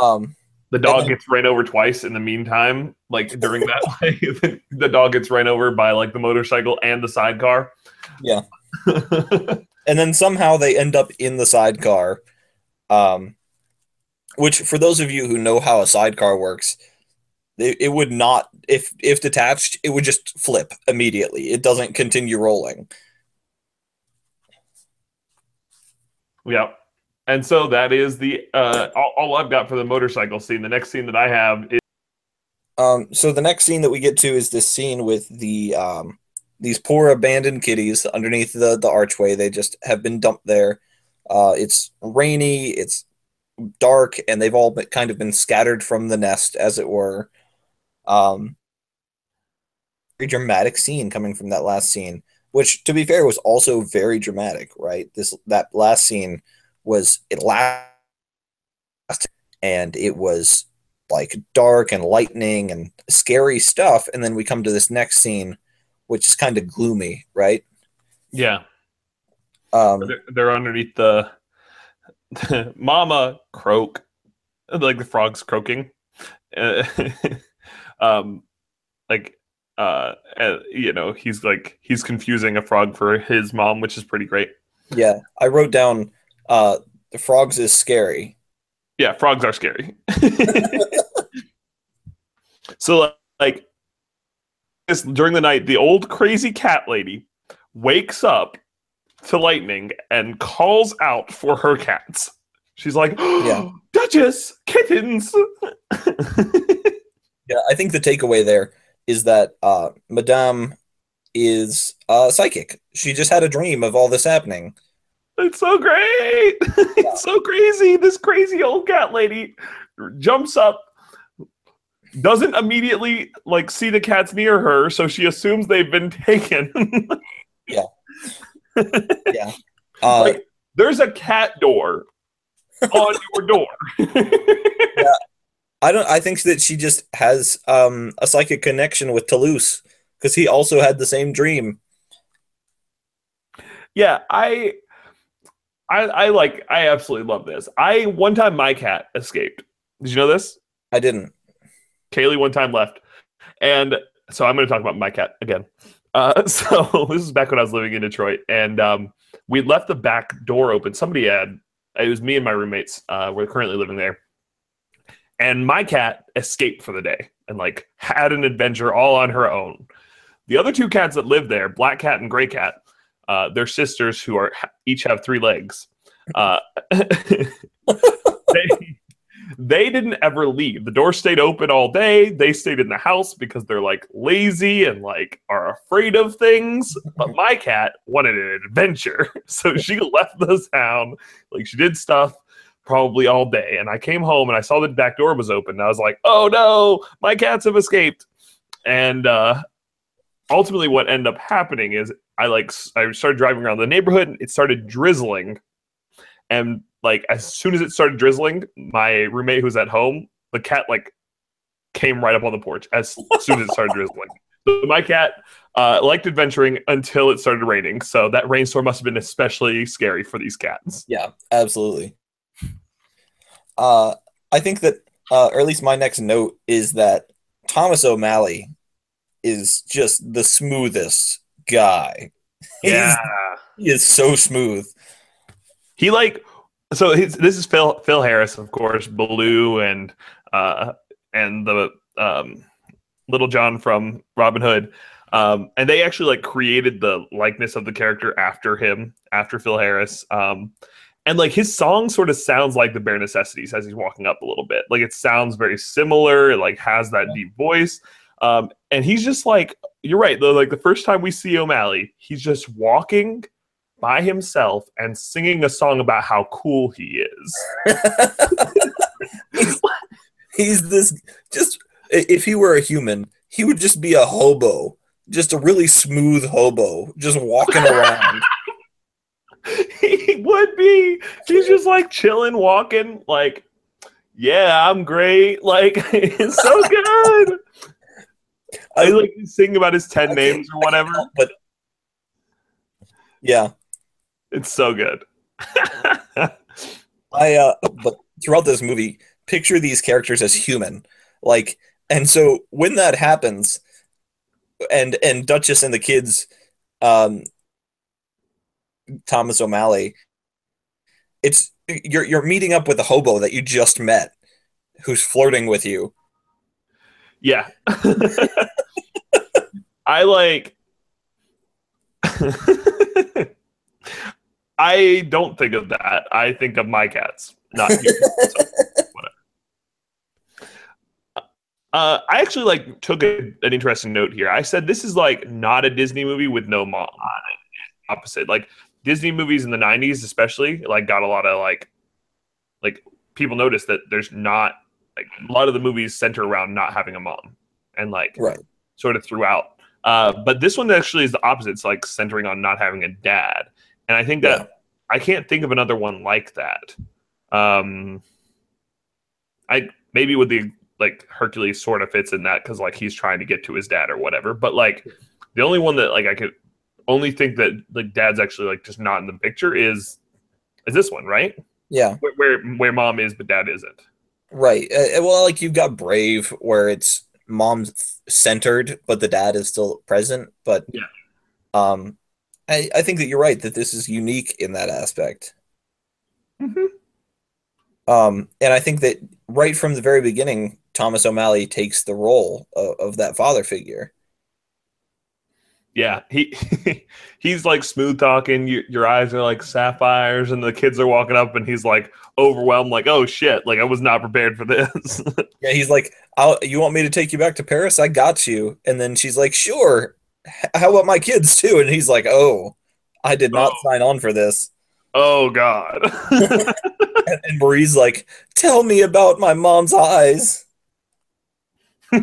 Um The dog then- gets ran over twice in the meantime, like during that like, the dog gets ran over by like the motorcycle and the sidecar. Yeah. and then somehow they end up in the sidecar um which for those of you who know how a sidecar works it, it would not if if detached it would just flip immediately it doesn't continue rolling Yep. And so that is the uh all, all I've got for the motorcycle scene. The next scene that I have is um so the next scene that we get to is this scene with the um these poor abandoned kitties underneath the the archway. They just have been dumped there. Uh it's rainy it's dark and they've all been, kind of been scattered from the nest as it were. Um very dramatic scene coming from that last scene which to be fair was also very dramatic right? This that last scene was it last and it was like dark and lightning and scary stuff and then we come to this next scene which is kind of gloomy right yeah, um they're, they're underneath the mama croak like the frogs croaking. Uh, um like uh, uh you know, he's like he's confusing a frog for his mom, which is pretty great. yeah i wrote down uh the frogs is scary Yeah, frogs are scary. so like this during the night, the old crazy cat lady wakes up to lightning and calls out for her cats. She's like, Yeah. Duchess, kittens. Yeah, I think the takeaway there is that uh, Madame is uh, psychic. She just had a dream of all this happening. It's so great. it's so crazy. This crazy old cat lady jumps up, doesn't immediately like see the cats near her, so she assumes they've been taken. Uh, Like- There's a cat door on your door. yeah. I don't. I think that she just has um, a psychic connection with Toulouse because he also had the same dream. yeah, I, I, I like. I absolutely love this. I one time my cat escaped. Did you know this? I didn't. Kaylee one time left, and so I'm going to talk about my cat again. Uh, so this is back when I was living in Detroit, and um, we left the back door open. Somebody had it was me and my roommates. Uh, we're currently living there, and my cat escaped for the day and like had an adventure all on her own. The other two cats that live there, black cat and gray cat, uh, they're sisters who are each have three legs. Uh, they, they didn't ever leave. The door stayed open all day. They stayed in the house because they're like lazy and like are afraid of things. But my cat wanted an adventure. So she left the town. Like she did stuff probably all day. And I came home and I saw the back door was open. And I was like, oh no, my cats have escaped. And uh ultimately what ended up happening is I like I started driving around the neighborhood it started drizzling. And like as soon as it started drizzling, my roommate who was at home, the cat like came right up on the porch as soon as it started drizzling. So my cat uh, liked adventuring until it started raining. So that rainstorm must have been especially scary for these cats. Yeah, absolutely. Uh, I think that, uh, or at least my next note is that Thomas O'Malley is just the smoothest guy. Yeah. he is so smooth. He like so his, this is Phil Phil Harris, of course, Baloo and uh and the um Little John from Robin Hood. Um and they actually like created the likeness of the character after him, after Phil Harris. Um and like his song sort of sounds like the bare necessities as he's walking up a little bit. Like it sounds very similar, it like has that deep voice. Um and he's just like you're right, though like the first time we see O'Malley, he's just walking by himself and singing a song about how cool he is. he's, he's this just if he were a human, he would just be a hobo just a really smooth hobo, just walking around. he would be. He's just like chilling, walking, like, yeah, I'm great. Like, it's so good. I like sing about his 10 names or whatever. But yeah, it's so good. I uh but throughout this movie, picture these characters as human. Like and so when that happens and and Duchess and the kids um Thomas O'Malley it's you're you're meeting up with a hobo that you just met who's flirting with you. Yeah. I like I don't think of that. I think of my cats, not you. so, whatever. Uh, I actually like took a, an interesting note here. I said this is like not a Disney movie with no mom. Opposite, like Disney movies in the '90s, especially, like got a lot of like, like people notice that there's not like a lot of the movies center around not having a mom, and like Right. sort of throughout. Uh, but this one actually is the opposite. It's like centering on not having a dad, and I think that Yeah. I can't think of another one like that. Um, I maybe with the like Hercules sort of fits in that because like he's trying to get to his dad or whatever. But like the only one that like I could only think that like dad's actually like just not in the picture is is this one right Yeah. where where, where mom is but dad isn't. Right. Uh, well, like you've got Brave, where it's mom's centered, but the dad is still present. But Yeah. um, I I think that you're right that this is unique in that aspect. Mhm. Um, and I think that right from the very beginning, Thomas O'Malley takes the role of, of that father figure. Yeah, he he's like smooth talking. Your, your eyes are like sapphires, and the kids are walking up, and he's like overwhelmed, like, "Oh shit! Like I was not prepared for this." Yeah, he's like, I'll, "You want me to take you back to Paris? I got you." And then she's like, "Sure. How about my kids too?" And he's like, "Oh, I did not Oh. sign on for this." oh god. And, and Marie's like, "Tell me about my mom's eyes." yeah,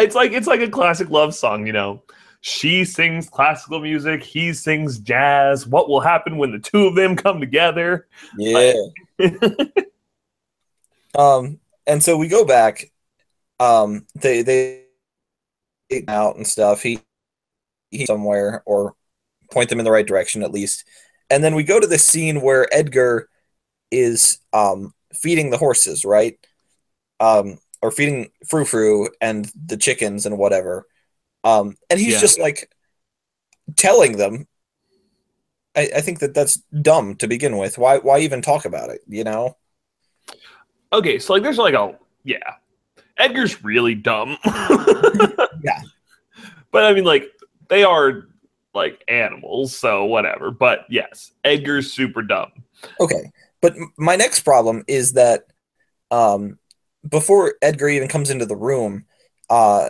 it's like it's like a classic love song, you know. She sings classical music, he sings jazz. What will happen when the two of them come together? Yeah. um, and so we go back. Um, they they out and stuff. He he somewhere or point them in the right direction at least. And then we go to the scene where Edgar is um feeding the horses, right? Um, or feeding Frou Frou and the chickens and whatever. Um, and he's Yeah. just like telling them. I, I think that that's dumb to begin with. Why why even talk about it? You know? okay, so like there's like a yeah. Edgar's really dumb. Yeah. But I mean like they are like animals, so whatever. But yes, Edgar's super dumb. Okay, but my next problem is that um, before Edgar even comes into the room, uh,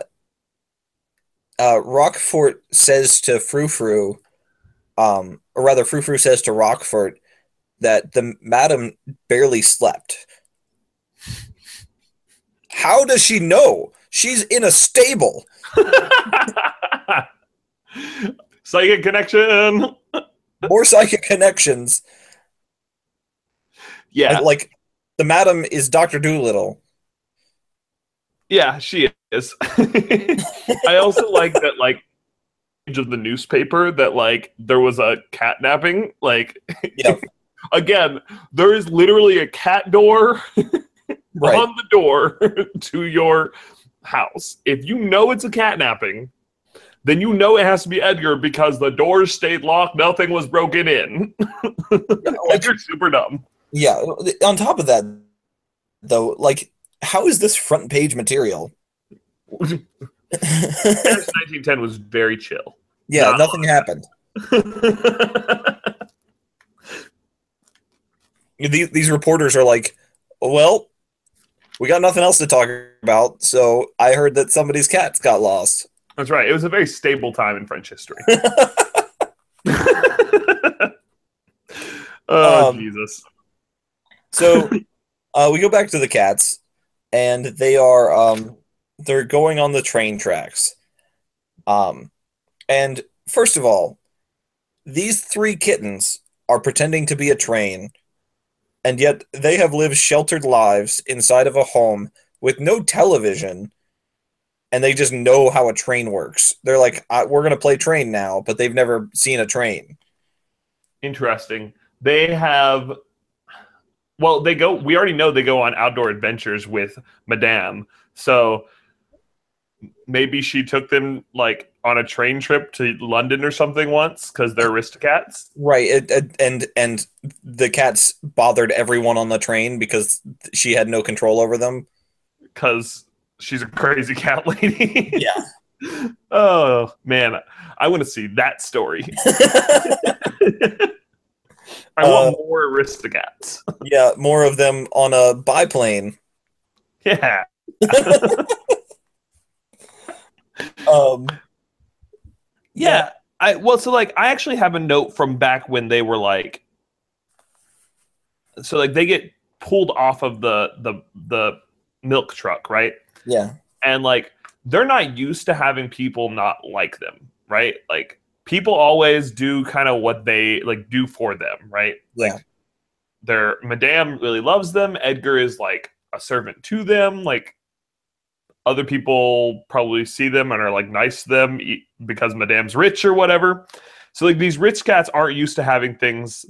uh, Roquefort says to Frou Frou, um, or rather, Frou Frou says to Roquefort that the madam barely slept. How does she know? She's in a stable. Psychic connection. More psychic connections. Yeah, Like the madam is Doctor Doolittle. yeah, she is. I also like that, like, page of the newspaper that like there was a cat napping. Like, Yeah. again, there is literally a cat door Right. on the door to your house. If you know it's a cat napping, then you know it has to be Edgar because the doors stayed locked, nothing was broken in. Edgar's super dumb. Yeah. On top of that, though, like, how is this front page material? Paris 1910 was very chill. yeah, No. nothing happened. These, these reporters are like, well, we got nothing else to talk about, so I heard that somebody's cats got lost. That's right. It was a very stable time in French history. oh Um, Jesus! So uh, we go back to the cats, and they are um, they're going on the train tracks, Um, and first of all, these three kittens are pretending to be a train, and yet they have lived sheltered lives inside of a home with no television, and they just know how a train works. They're like, "We're gonna play train now," but they've never seen a train. Interesting. They have. Well, they go. We already know they go on outdoor adventures with Madame. So maybe she took them like on a train trip to London or something once because they're Aristocats. Right, it, it, and and the cats bothered everyone on the train because she had no control over them. Because she's a crazy cat lady. yeah. oh man, I want to see that story. I want uh, more Aristocats. yeah, more of them on a biplane. Yeah. um, yeah, I well, so like I actually have a note from back when they were like, so like they get pulled off of the the the milk truck, right? Yeah, and like they're not used to having people not like them, right? Like people always do kind of what they like do for them, right? Yeah. Like their madame really loves them. Edgar is like a servant to them. Like other people probably see them and are like nice to them because madame's rich or whatever. So like these rich cats aren't used to having things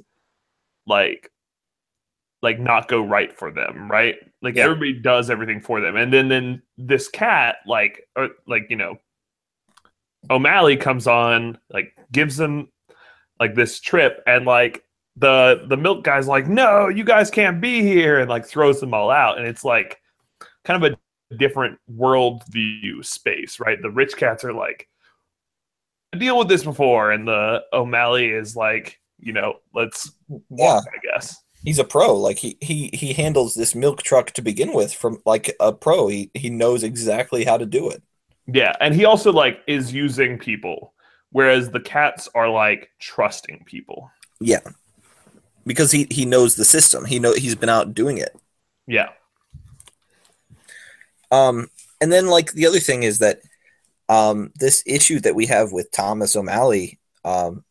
like like not go right for them right? Like yeah. everybody does everything for them. And then then this cat like or like you know o'malley comes on like gives them like this trip and like the the milk guy's like no you guys can't be here and like throws them all out. And it's like kind of a different worldview space, right? The rich cats are like, deal with this before, and the O'Malley is like, you know, let's walk, yeah. I guess. He's a pro. Like he he he handles this milk truck to begin with from like a pro. He he knows exactly how to do it. Yeah, and he also like is using people, whereas the cats are like trusting people. Yeah, because he he knows the system. He know he's been out doing it. Yeah. Um, and then like the other thing is that um, this issue that we have with Thomas O'Malley um,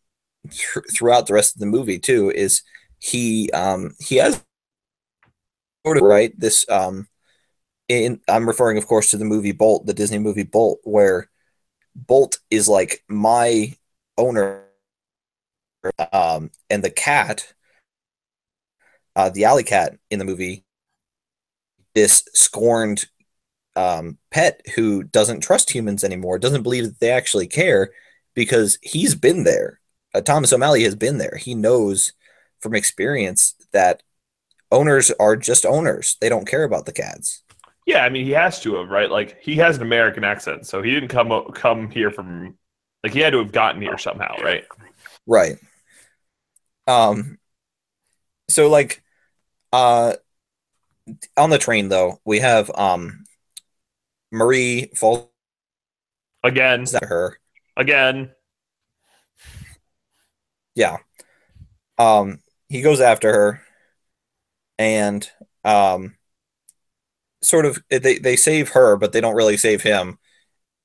th- throughout the rest of the movie too is he um, he has sort of right this um, in I'm referring of course to the movie Bolt, the Disney movie Bolt, where Bolt is like my owner um, and the cat uh, the alley cat in the movie this scorned um, pet who doesn't trust humans anymore, doesn't believe that they actually care because he's been there. Uh, Thomas O'Malley has been there. He knows from experience that owners are just owners. They don't care about the cats. Yeah, I mean he has to have, right? Like he has an American accent, so he didn't come come here from like he had to have gotten here somehow, right? Right. Um so like uh on the train though, we have um Marie falls again. Is That her again. Yeah. Um, he goes after her, and um, sort of they they save her, but they don't really save him,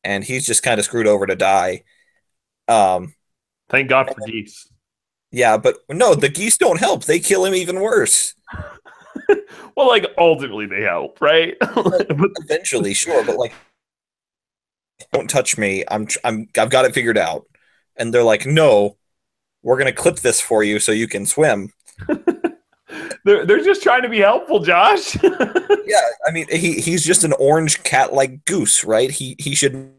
and he's just kind of screwed over to die. Um, thank God for geese. Yeah, but no, the geese don't help. They kill him even worse. well, like ultimately they help, right? but eventually, sure, but like, don't touch me. I'm I'm I've got it figured out. And they're like, no, we're gonna clip this for you so you can swim. they're they're just trying to be helpful, Josh. yeah, I mean, he he's just an orange cat like goose, right? He he should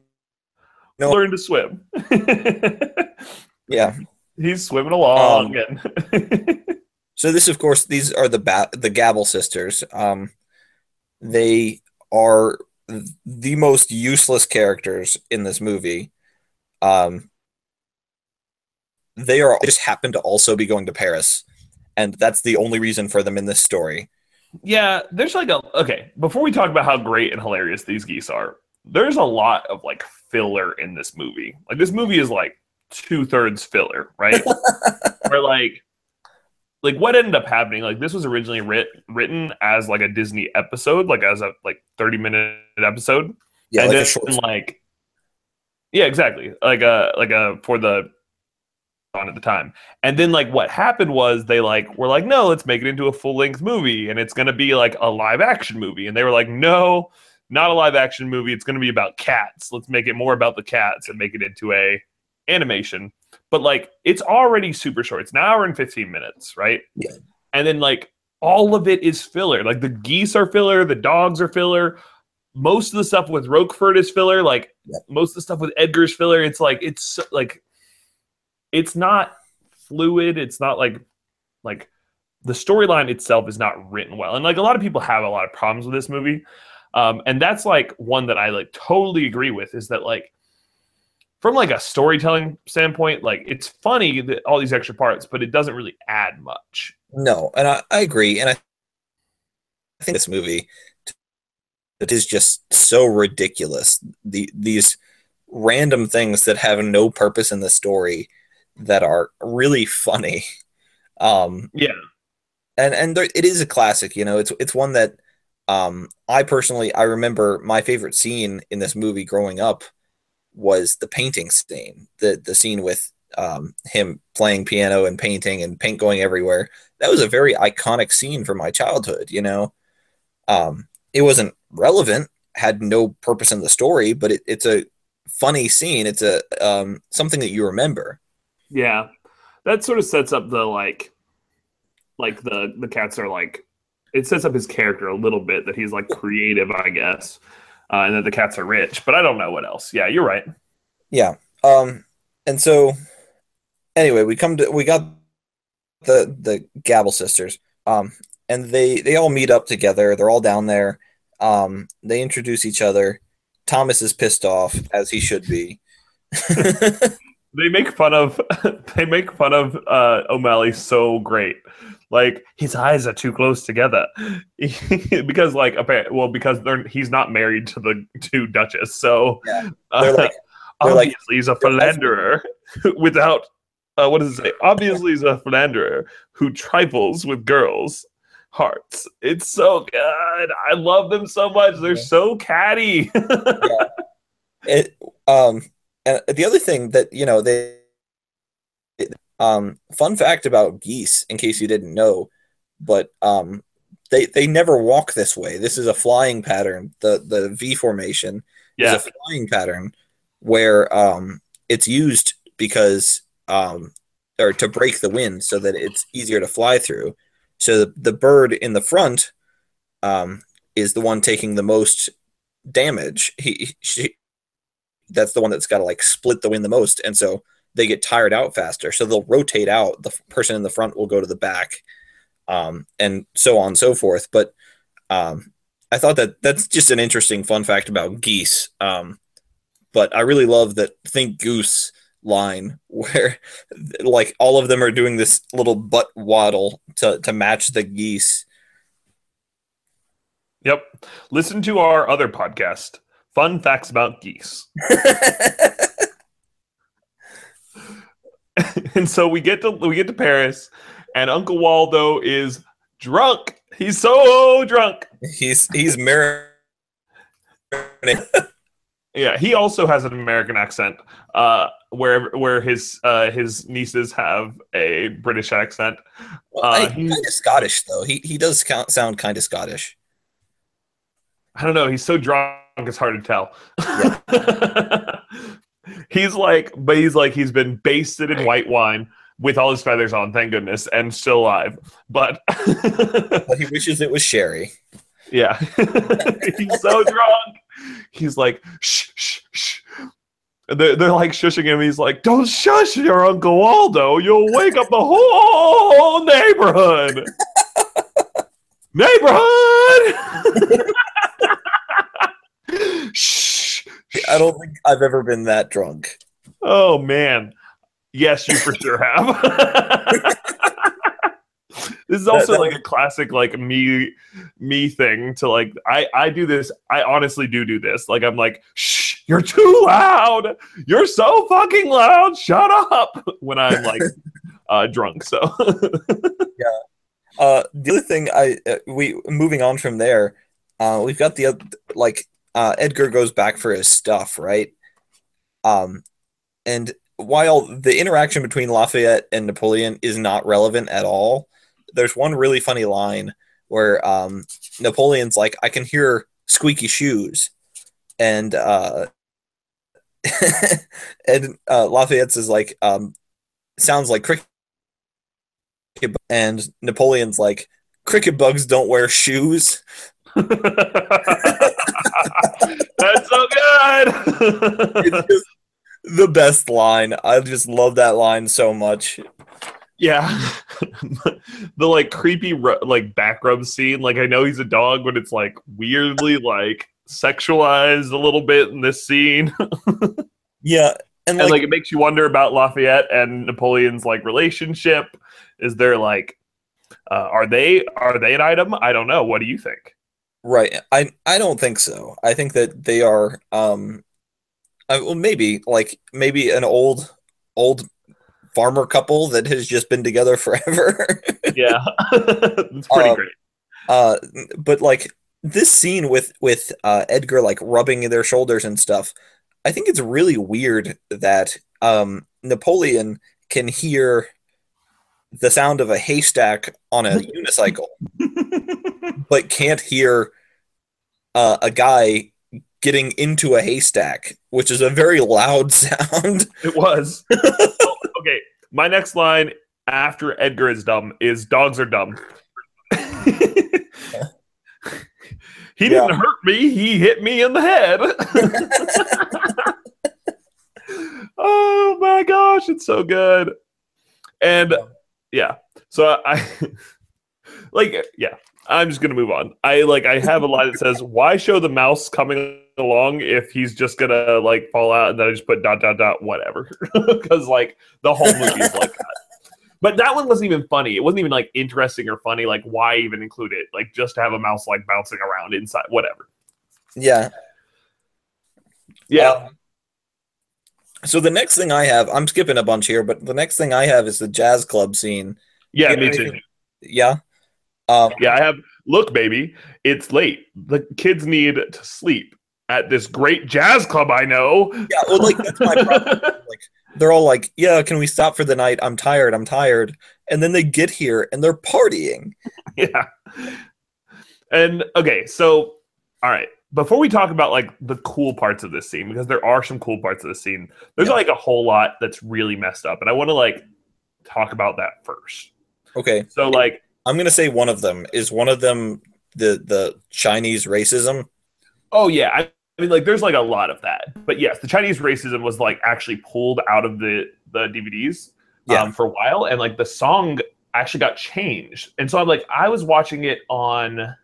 know. learn to swim. yeah, he's swimming along um, and. So this, of course, these are the ba- the Gabble sisters. Um, they are the most useless characters in this movie. Um, they are just happen to also be going to Paris, and that's the only reason for them in this story. Yeah, there's like a okay. Before we talk about how great and hilarious these geese are, there's a lot of like filler in this movie. Like this movie is like two thirds filler, right? Where like like what ended up happening like this was originally writ- written as like a disney episode like as a like 30 minute episode yeah and like then like Yeah, exactly. Like a like a for the on at the time. And then like what happened was they like were like, no, let's make it into a full length movie and it's gonna be like a live action movie. And they were like, no, not a live action movie. It's gonna be about cats. Let's make it more about the cats and make it into a animation. But like it's already super short. It's an hour and 15 minutes, right? Yeah. And then like all of it is filler. Like the geese are filler, the dogs are filler. Most of the stuff with Roquefort is filler. Like Yeah. most of the stuff with Edgar's filler. It's like it's like it's not fluid. It's not like like the storyline itself is not written well. And like a lot of people have a lot of problems with this movie. Um, and that's like one that I like totally agree with is that like from like a storytelling standpoint, like it's funny that all these extra parts, but it doesn't really add much. No, and I, I agree, and I, I think this movie it is just so ridiculous. The these random things that have no purpose in the story that are really funny. Um, Yeah. and and there, it is a classic. You know, it's it's one that um, I personally I remember my favorite scene in this movie growing up was the painting scene, the the scene with um, him playing piano and painting and paint going everywhere. That was a very iconic scene from my childhood. You know, um, it wasn't relevant, had no purpose in the story, but it, it's a funny scene. It's a um, something that you remember. Yeah. That sort of sets up the like like the the cats are like it sets up his character a little bit that he's like creative, I guess. Uh, and that the cats are rich, but I don't know what else. Yeah, you're right. Yeah. Um, and so anyway, we come to we got the the Gabble sisters. Um, and they they all meet up together. They're all down there. Um, they introduce each other. Thomas is pissed off as he should be. They make fun of they make fun of uh, O'Malley so great. Like his eyes are too close together because like apparently, well because they're he's not married to the to Duchess, so Yeah. uh, They're like- obviously he's a philanderer without uh, what does it say? Obviously he's a philanderer who trifles with girls' hearts. It's so good. I love them so much. They're Yeah. so catty. it um and the other thing that you know they um fun fact about geese in case you didn't know but um they they never walk this way. This is a flying pattern. The the v formation yeah, is a flying pattern where um it's used because um or to break the wind so that it's easier to fly through. So the, the bird in the front um is the one taking the most damage. He she that's the one that's got to like split the wind the most. And so they get tired out faster. So they'll rotate out. The person in the front will go to the back um, and so on and so forth. But um, i thought that that's just an interesting fun fact about geese. Um, but i really love that think goose line where like all of them are doing this little butt waddle to, to match the geese. Yep. Listen to our other podcast, Fun Facts About Geese. and so we get to we get to Paris, and Uncle Waldo is drunk. He's so drunk. he's he's mirroring Yeah, he also has an American accent, uh, where where his uh, his nieces have a British accent. Well, Uh, I- kind of Scottish though. He he does count, sound kind of Scottish. I don't know. He's so drunk, it's hard to tell. he's like, but he's like, he's been basted in white wine with all his feathers on, thank goodness, and still alive. But But he wishes it was Sherry. yeah, he's so drunk. He's like, shh, shh, shh. They're, they're like shushing him. He's like, don't shush your Uncle Waldo. You'll wake up the whole neighborhood. neighborhood! shh. I don't think I've ever been that drunk. Oh man. Yes, you for sure have. this is also that like a classic like me me thing to like I I do this I honestly do do this. Like I'm like, "Shh, you're too loud. You're so fucking loud. Shut up." When I'm like uh drunk. So Uh, the other thing I uh, we moving on from there, uh, we've got the like uh, Edgar goes back for his stuff, right? Um, and while the interaction between Lafayette and Napoleon is not relevant at all, there's one really funny line where um, Napoleon's like, "I can hear squeaky shoes," and uh, and uh, Lafayette's is like, um, "Sounds like cricket," and Napoleon's like, "Cricket bugs don't wear shoes." That's so good. it's just the best line. I just love that line so much. Yeah, the like creepy like back rub scene. Like I know he's a dog, but it's like weirdly like sexualized a little bit in this scene, Yeah, and and like, like it makes you wonder about Lafayette and Napoleon's like relationship. Is there like, uh, are they are they an item? I don't know. What do you think? Right. I I don't think so. I think that they are um, I, well maybe like maybe an old old farmer couple that has just been together forever. Yeah, it's pretty Um, great. uh, but like this scene with with uh, Edgar like rubbing their shoulders and stuff, I think it's really weird that um, Napoleon can hear the sound of a haystack on a unicycle, but can't hear uh, a guy getting into a haystack, which is a very loud sound. It was. Oh, okay, my next line after Edgar is dumb is dogs are dumb. he didn't hurt me, he hit me in the head. oh my gosh, it's so good. And yeah, so I like yeah, I'm just gonna move on. I like I have a line that says, "Why show the mouse coming along if he's just gonna like fall out?" And then I just put dot dot dot whatever because like the whole movie is like that. But that one wasn't even funny. It wasn't even like interesting or funny. Like why even include it? Like just to have a mouse like bouncing around inside, whatever. Yeah. Yeah, Um, so the next thing I have, I'm skipping a bunch here, but the next thing I have is the jazz club scene. yeah, me too. Yeah. Um, Yeah, I have. Look, baby, it's late. The kids need to sleep at this great jazz club I know. yeah. Well, like that's my problem. like they're all like, "Yeah, can we stop for the night? I'm tired. I'm tired." And then they get here and they're partying. yeah. And okay, so all right. Before we talk about like the cool parts of this scene, because there are some cool parts of the scene, there's Yeah. like a whole lot that's really messed up, and I want to like talk about that first. Okay, So like, I'm gonna say one of them is one of them the the Chinese racism. oh yeah, I, I mean like there's like a lot of that, but yes, the Chinese racism was like actually pulled out of the the DVDs Yeah. um, for a while, and like the song actually got changed, and so I'm like I was watching it on.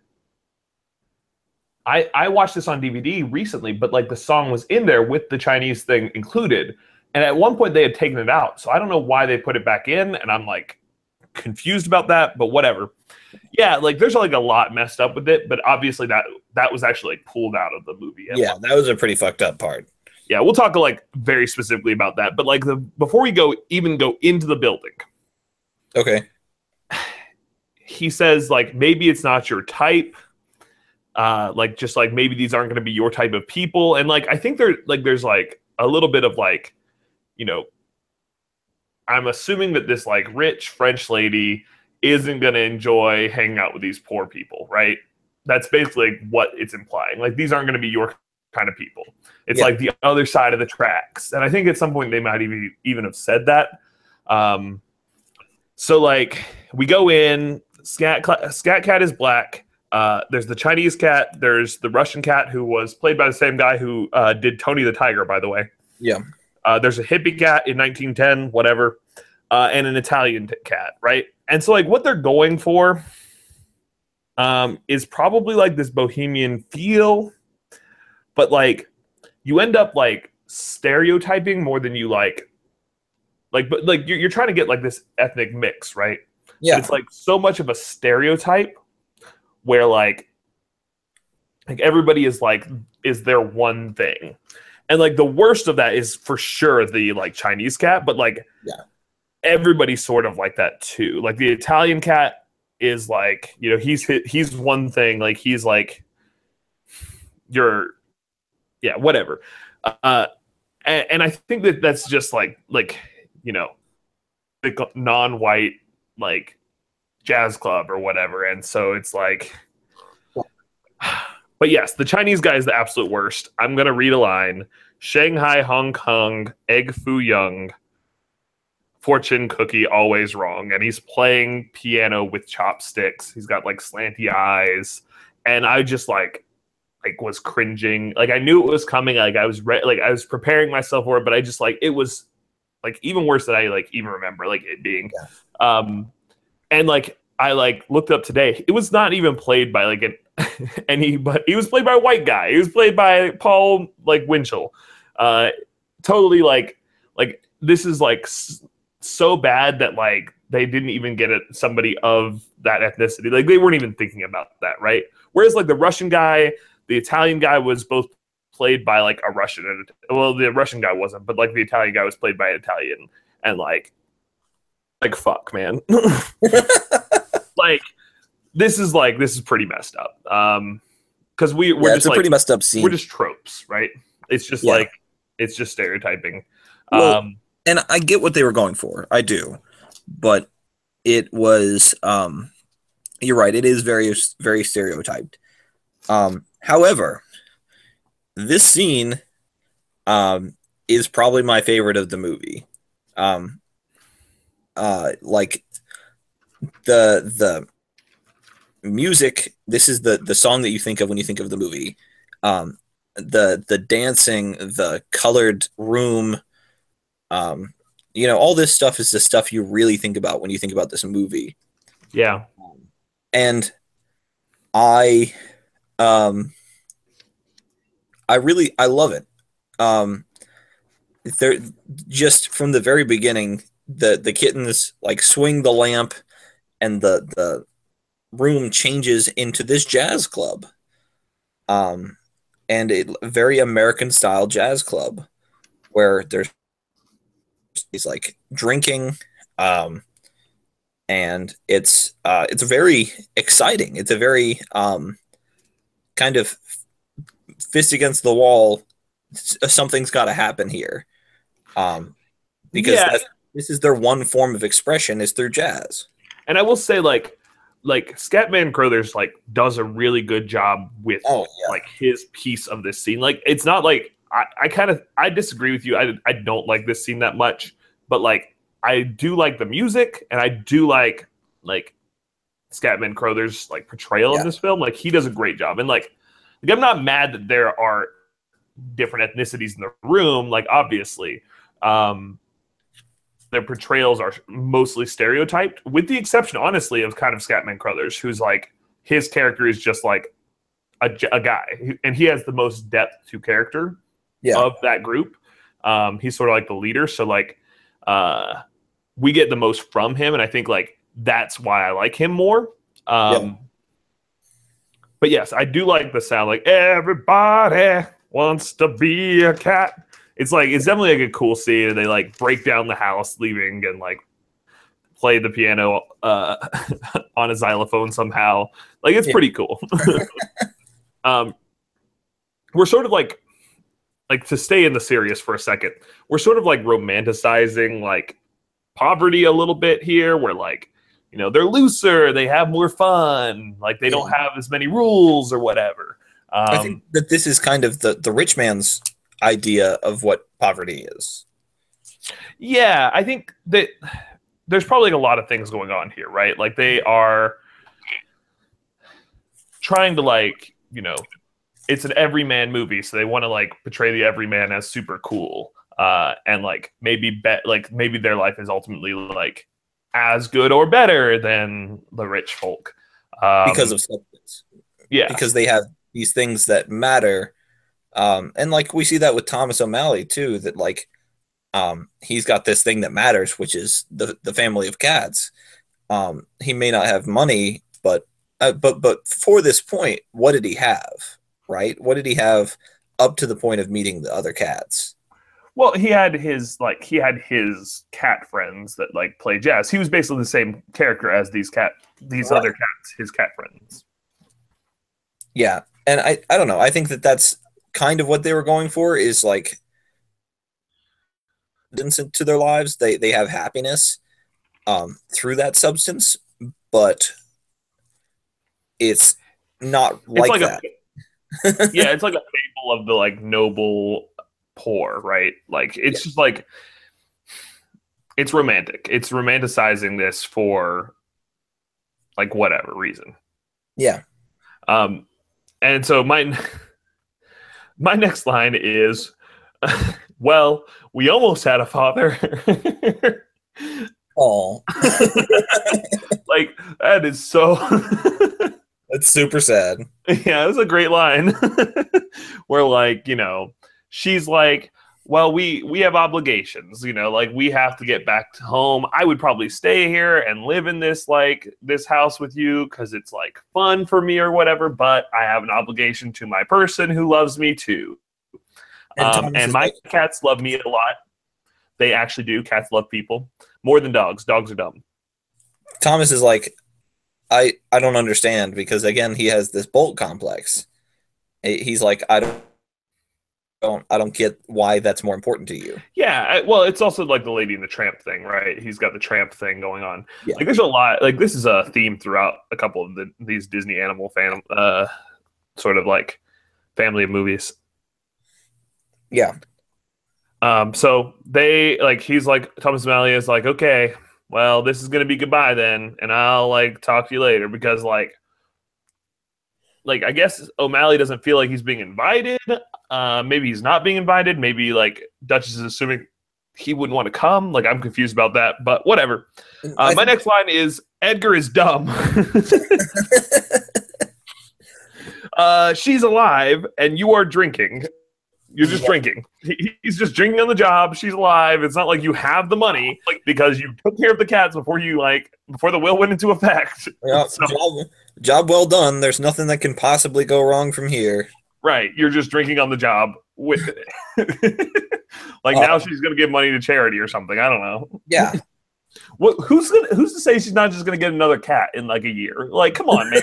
I, I watched this on DVD recently, but like the song was in there with the Chinese thing included. And at one point they had taken it out. So I don't know why they put it back in. And I'm like confused about that, but whatever. Yeah, like there's like a lot messed up with it, but obviously that that was actually like pulled out of the movie. Yeah, that was a pretty fucked up part. yeah, we'll talk like very specifically about that. But like the before we go even go into the building, Okay. he says like maybe it's not your type uh like just like maybe these aren't going to be your type of people. And like i think there like there's like a little bit of like you know i'm assuming that this like rich french lady isn't going to enjoy hanging out with these poor people right? That's basically what it's implying. Like these aren't going to be your kind of people. It's Yeah. like the other side of the tracks. And i think at some point they might even even have said that. Um so like we go in, Scat Scat Cat is black. Uh, there's the Chinese cat. There's the Russian cat who was played by the same guy who uh, did Tony the Tiger, by the way. Yeah. Uh, there's a hippie cat in 1910, whatever, uh, and an Italian t- cat, right? And so like what they're going for um, is probably like this bohemian feel, but like you end up like stereotyping more than you like. Like, but like you're, you're trying to get like this ethnic mix, right? Yeah. But it's like so much of a stereotype where like like everybody is like is their one thing. And like the worst of that is for sure the like chinese cat but like Yeah. everybody's sort of like that too. Like the italian cat is like you know he's he's one thing like he's like you're yeah whatever. Uh and, and I think that that's just like like you know, the non-white like jazz club or whatever, and so it's like. But yes, the Chinese guy is the absolute worst. I'm gonna read a line: Shanghai, Hong Kong, Egg Foo Young, fortune cookie always wrong. And he's playing piano with chopsticks. He's got like slanty eyes. And i just like like was cringing. Like i knew it was coming. Like i was re- like i was preparing myself for it but i just like it was like even worse than i like even remember like it being. Yeah. um and like i like looked up today it was not even played by like an any but he was played by a white guy he was played by paul like winchell uh totally like like this is like so bad that like they didn't even get it somebody of that ethnicity. Like they weren't even thinking about that, right? Whereas like the Russian guy, the Italian guy was both played by like a Russian and well, the Russian guy wasn't, but like the Italian guy was played by an Italian, and like, like fuck, man, like this is like this is pretty messed up. Um, because we we're yeah, just a like, pretty messed up scene. We're just tropes, right? It's just yeah. like it's just stereotyping. Well, um, and I get what they were going for. I do, but it was. Um, you're right. It is very very stereotyped. Um, however, this scene um, is probably my favorite of the movie. Um, uh, like the the music. This is the the song that you think of when you think of the movie. Um, the the dancing, the colored room, um, you know, all this stuff is the stuff you really think about when you think about this movie. Yeah. And I um I really I love it. Um there just from the very beginning the the kittens like swing the lamp and the the room changes into this jazz club. Um and a very American style jazz club where there's he's like drinking um and it's uh it's very exciting it's a very um kind of fist against the wall something's got to happen here um because yeah. This is their one form of expression is through jazz and i will say like like Scatman Crothers like does a really good job with oh, yeah. like his piece of this scene. Like it's not like I, I kind of I disagree with you. I I don't like this scene that much, but like I do like the music and I do like like Scatman Crothers like portrayal yeah. in this film. Like he does a great job. And like, like I'm not mad that there are different ethnicities in the room, like obviously. Um their portrayals are mostly stereotyped, with the exception, honestly, of kind of Scatman Crothers, who's like his character is just like a, a guy, and he has the most depth to character yeah. of that group. Um, he's sort of like the leader, so like uh, we get the most from him, and I think like that's why I like him more. Um, yeah. But yes, I do like the sound. Like everybody wants to be a cat. It's like it's definitely like a cool scene, and they like break down the house, leaving and like play the piano uh, on a xylophone somehow. Like it's yeah. pretty cool. um, we're sort of like like to stay in the serious for a second, we're sort of like romanticizing like poverty a little bit here. We're like, you know, they're looser, they have more fun, like they don't have as many rules or whatever. Um, I think that this is kind of the the rich man's idea of what poverty is. Yeah, I think that there's probably like a lot of things going on here, right? Like they are trying to like, you know, it's an everyman movie, so they want to like portray the everyman as super cool, uh, and like maybe bet like maybe their life is ultimately like as good or better than the rich folk um, because of substance. Yeah, because they have these things that matter, um, and like we see that with Thomas O'Malley too. That like um, he's got this thing that matters, which is the the family of cats. Um, he may not have money, but uh, but but for this point, what did he have? right? What did he have up to the point of meeting the other cats? Well, he had his like he had his cat friends that like play jazz. He was basically the same character as these cat these right. other cats, his cat friends. Yeah, and I I don't know. I think that that's kind of what they were going for is like into their lives. They they have happiness um, through that substance, but it's not like, like that. A, yeah, it's like a fable of the like noble poor, right? Like it's Yeah. just like it's romantic. It's romanticizing this for like whatever reason. yeah. Um, and so my my next line is, "Well, we almost had a father." Oh, like that is so. that's super sad. yeah, it was a great line. Where like you know, she's like, "Well, we we have obligations. You know, like we have to get back to home. I would probably stay here and live in this like this house with you because it's like fun for me or whatever. But I have an obligation to my person who loves me too. And Um, and my like- cats love me a lot. They actually do. Cats love people more than dogs. Dogs are dumb. Thomas is like, I I don't understand because again he has this bolt complex. He's like, I don't. Don't, I don't get why that's more important to you. Yeah, well, it's also like the Lady and the Tramp thing, right? He's got the tramp thing going on. Yeah. Like, there's a lot. Like, this is a theme throughout a couple of the, these Disney animal fan, uh, sort of like family of movies. Yeah, Um, so they like he's like Thomas O'Malley is like, okay, well, this is gonna be goodbye then, and I'll like talk to you later because like, like I guess O'Malley doesn't feel like he's being invited. Uh, maybe he's not being invited. Maybe like Duchess is assuming he wouldn't want to come. Like I'm confused about that, but whatever. Uh, my next line is Edgar is dumb. uh, she's alive and you are drinking. You're just Yeah. drinking. He, he's just drinking on the job. She's alive. It's not like you have the money like, because you took care of the cats before you like before the will went into effect. Yeah, So- job, job well done. There's nothing that can possibly go wrong from here. Right. You're just drinking on the job. With like Uh, now she's gonna give money to charity or something. I don't know. Yeah, What, who's gonna who's to say she's not just gonna get another cat in like a year? Like, come on, man.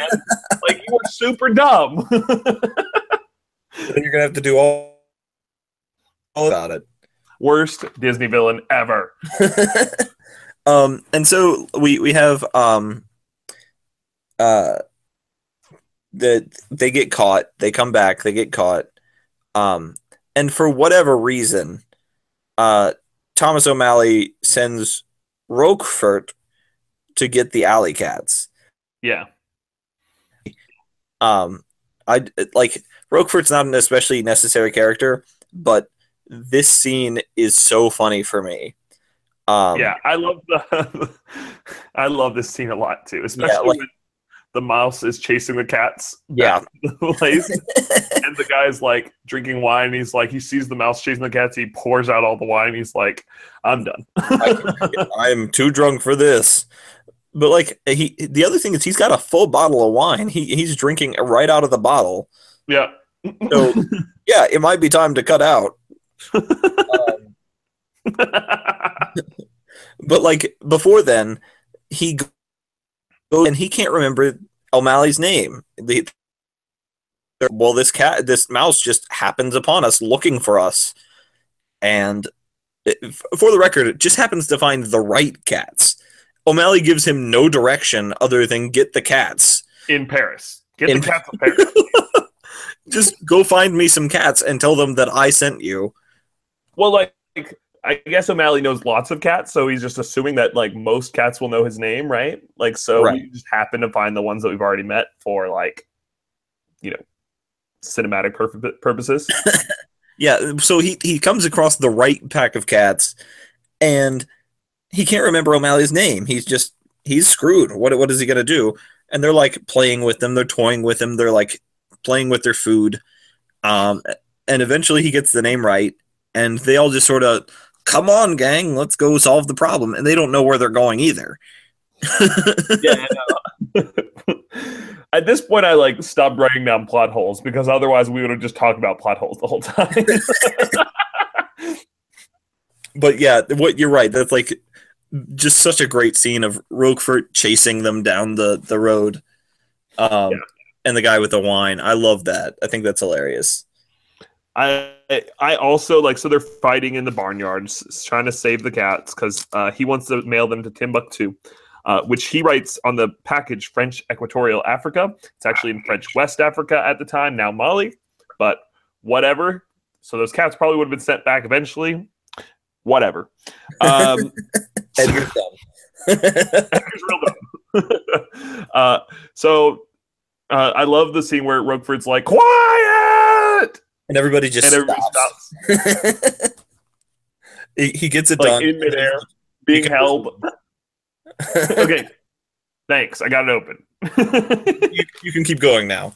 like you are super dumb. you're gonna have to do all about it. Worst Disney villain ever. um, and so we we have um, uh, that they get caught. They come back. They get caught. Um, and for whatever reason, uh, Thomas O'Malley sends Roquefort to get the alley cats. Yeah. Um, I like Roquefort's not an especially necessary character, but this scene is so funny for me. Um, yeah. I love the I love this scene a lot too, especially like- when the mouse is chasing the cats. Yeah. the place. and the guy's like drinking wine. He's like, he sees the mouse chasing the cats. He pours out all the wine. He's like, I'm done. I am too drunk for this. But like he, the other thing is he's got a full bottle of wine. He he's drinking right out of the bottle. yeah. So yeah, it might be time to cut out. Um, but like before then, he goes and he can't remember O'Malley's name. The, well, this cat, this mouse just happens upon us looking for us, and it, for the record, it just happens to find the right cats. O'Malley gives him no direction other than get the cats. in Paris. Get In- the cats in Paris. Just go find me some cats and tell them that I sent you. Well, like, I guess O'Malley knows lots of cats, so he's just assuming that like most cats will know his name, right? Like, so Right. we just happen to find the ones that we've already met for like, you know, cinematic purpo- purposes. Yeah, so he he comes across the right pack of cats, and he can't remember O'Malley's name. He's just he's screwed. What what is he gonna do? And they're like playing with them. They're toying with him. They're like playing with their food. Um, and eventually he gets the name right, and they all just sort of come on, gang, let's go solve the problem. And they don't know where they're going either. yeah. At this point, I like stopped writing down plot holes because otherwise we would have just talked about plot holes the whole time. but yeah, what you're right. That's like just such a great scene of Roquefort chasing them down the the road, um, Yeah. and the guy with the wine. I love that. I think that's hilarious. I I also like so they're fighting in the barnyard, s- trying to save the cats because uh, he wants to mail them to Timbuktu, uh, which he writes on the package French Equatorial Africa. It's actually in French West Africa at the time, now Mali, but whatever. So those cats probably would have been sent back eventually. Whatever. Um, Edgar's dumb. Edgar's real dumb. uh, so uh, I love the scene where Roquefort's like, "Quiet," and everybody just and everybody stops. stops, he, he gets it like done. in midair, being held. okay, thanks. I got it open. you, you can keep going now.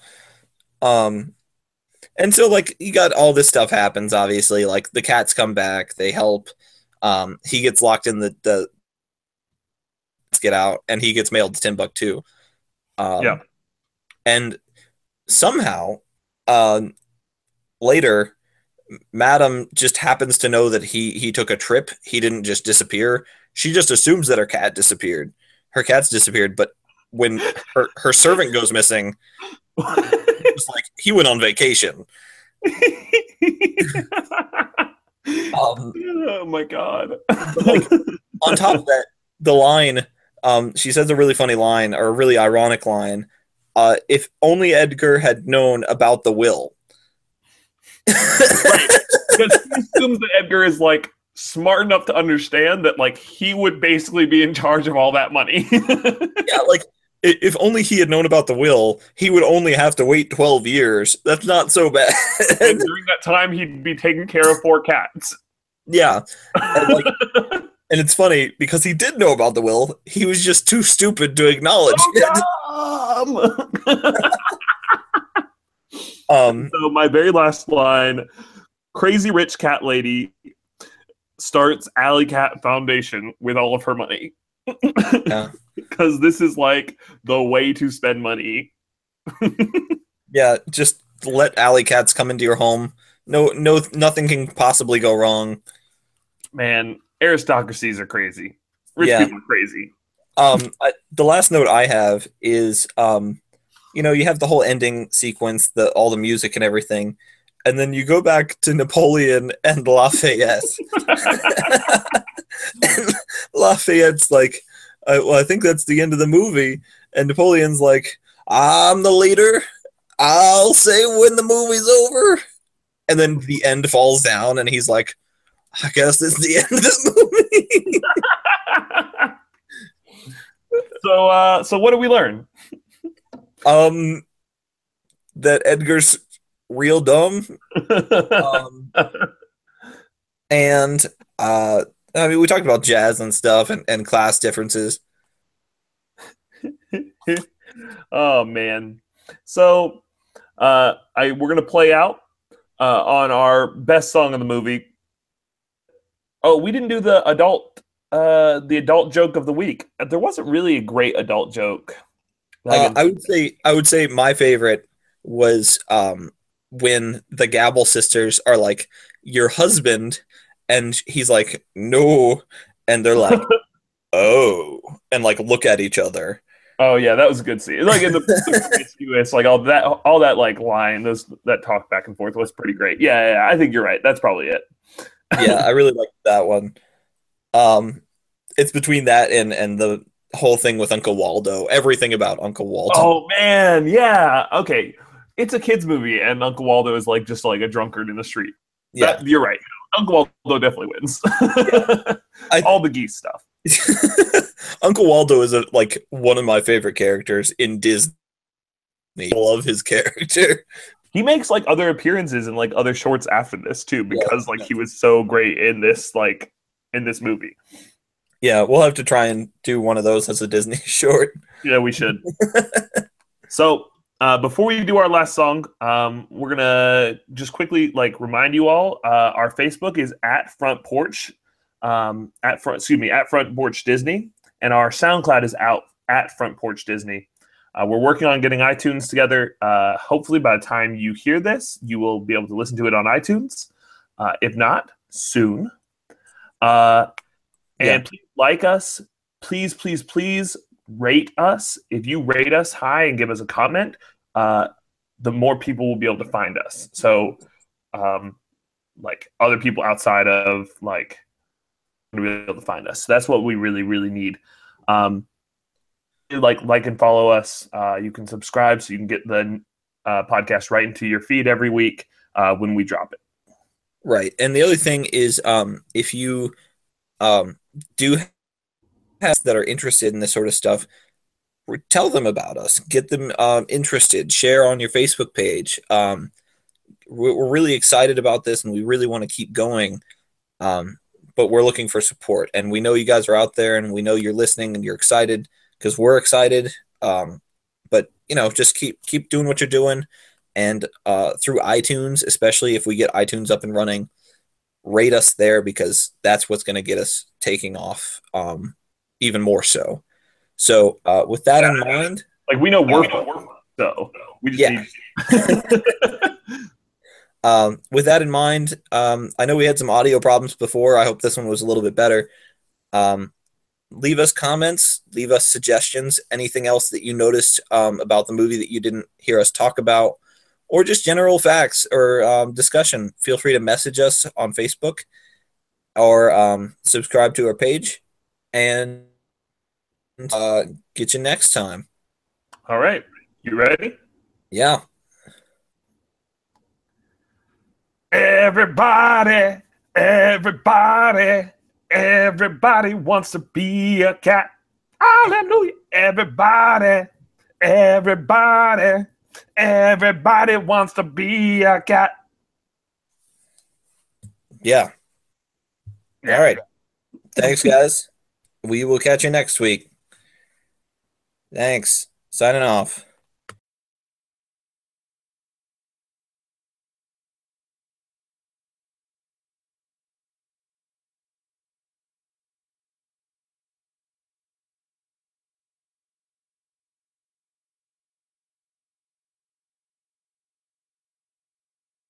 Um, and so like you got all this stuff happens. Obviously, like the cats come back, they help. Um, he gets locked in the the get out, and he gets mailed to Timbuktu. Um, Yeah. and somehow, um, later, Madam just happens to know that he he took a trip. He didn't just disappear. She just assumes that her cat disappeared. Her cat's disappeared, but when her, her servant goes missing, it's like he went on vacation. Um, oh my god! like, on top of that, the line, um, she says a really funny line or a really ironic line. Uh, if only Edgar had known about the will. Because he assumes that Edgar is like smart enough to understand that like he would basically be in charge of all that money. yeah, like if only he had known about the will, he would only have to wait 12 years. That's not so bad. and during that time, he'd be taking care of four cats. yeah. And, like, and it's funny because he did know about the will. He was just too stupid to acknowledge oh, it. Um, so my very last line: Crazy rich cat lady starts Alley Cat Foundation with all of her money. Yeah. Because this is like the way to spend money. yeah, just let alley cats come into your home. No, no, nothing can possibly go wrong. Man, aristocracies are crazy. Rich Yeah. people are crazy. Um, I, the last note I have is, um, you know, you have the whole ending sequence, the all the music and everything, and then you go back to Napoleon and Lafayette. and Lafayette's like, uh, well, I think that's the end of the movie, and Napoleon's like, I'm the leader. I'll say when the movie's over, and then the end falls down, and he's like, I guess it's the end of the movie. so, uh, so what do we learn? Um, that Edgar's real dumb. Um, and uh, I mean, we talked about jazz and stuff and, and class differences. oh man. So, uh, I we're gonna play out uh, on our best song of the movie. Oh, we didn't do the adult, uh, the adult joke of the week. There wasn't really a great adult joke. Uh, I would say I would say my favorite was um, when the Gabble sisters are like your husband, and he's like no, and they're like oh, and like look at each other. Oh yeah, that was a good scene. Like in the, the promiscuous, like all that, all that like line, those that talk back and forth was pretty great. Yeah, yeah, I think you're right. That's probably it. Yeah, I really liked that one. Um, it's between that and and the whole thing with Uncle Waldo. Everything about Uncle Waldo. Oh man, yeah. Okay, it's a kids movie, and Uncle Waldo is like just like a drunkard in the street. yeah. That- you're right. Uncle Waldo definitely wins. I- all the geese stuff. Uncle Waldo is a, like one of my favorite characters in Disney. I love his character. He makes like other appearances in like other shorts after this too, because like yeah. he was so great in this like in this movie. Yeah, we'll have to try and do one of those as a Disney short. Yeah, we should. so uh, before we do our last song, um, we're gonna just quickly like remind you all. Uh, our Facebook is at Front Porch, um, at front. Excuse me, at Front Porch Disney, and our SoundCloud is out at Front Porch Disney. Uh, we're working on getting iTunes together. Uh, hopefully, by the time you hear this, you will be able to listen to it on iTunes. Uh, if not, soon. And Yeah. please like us. Please, please, please rate us. If you rate us high and give us a comment, uh, the more people will be able to find us. So um, like other people outside of like to be able to find us. That's what we really, really need. Um, like, like, and follow us. Uh, you can subscribe so you can get the uh, podcast right into your feed every week uh, when we drop it. Right, and the other thing is, um, if you um, do have that are interested in this sort of stuff, tell them about us. Get them um, interested. Share on your Facebook page. Um, we're really excited about this, and we really want to keep going. Um, but we're looking for support. And we know you guys are out there and we know you're listening and you're excited because we're excited. Um, but you know, just keep keep doing what you're doing. And uh, through iTunes, especially if we get iTunes up and running, rate us there because that's what's going to get us taking off um, even more so. So uh, with that yeah, in mind, like we know we're, so we just yeah. need. Um, with that in mind, um, I know we had some audio problems before. I hope this one was a little bit better. Um, leave us comments, leave us suggestions, anything else that you noticed um, about the movie that you didn't hear us talk about, or just general facts or um, discussion. Feel free to message us on Facebook or um, subscribe to our page and uh, get you next time. All right. You ready? Yeah. Everybody, everybody, everybody wants to be a cat. Hallelujah. Everybody, everybody, everybody wants to be a cat. Yeah. All right. Thanks, guys. We will catch you next week. Thanks. Signing off.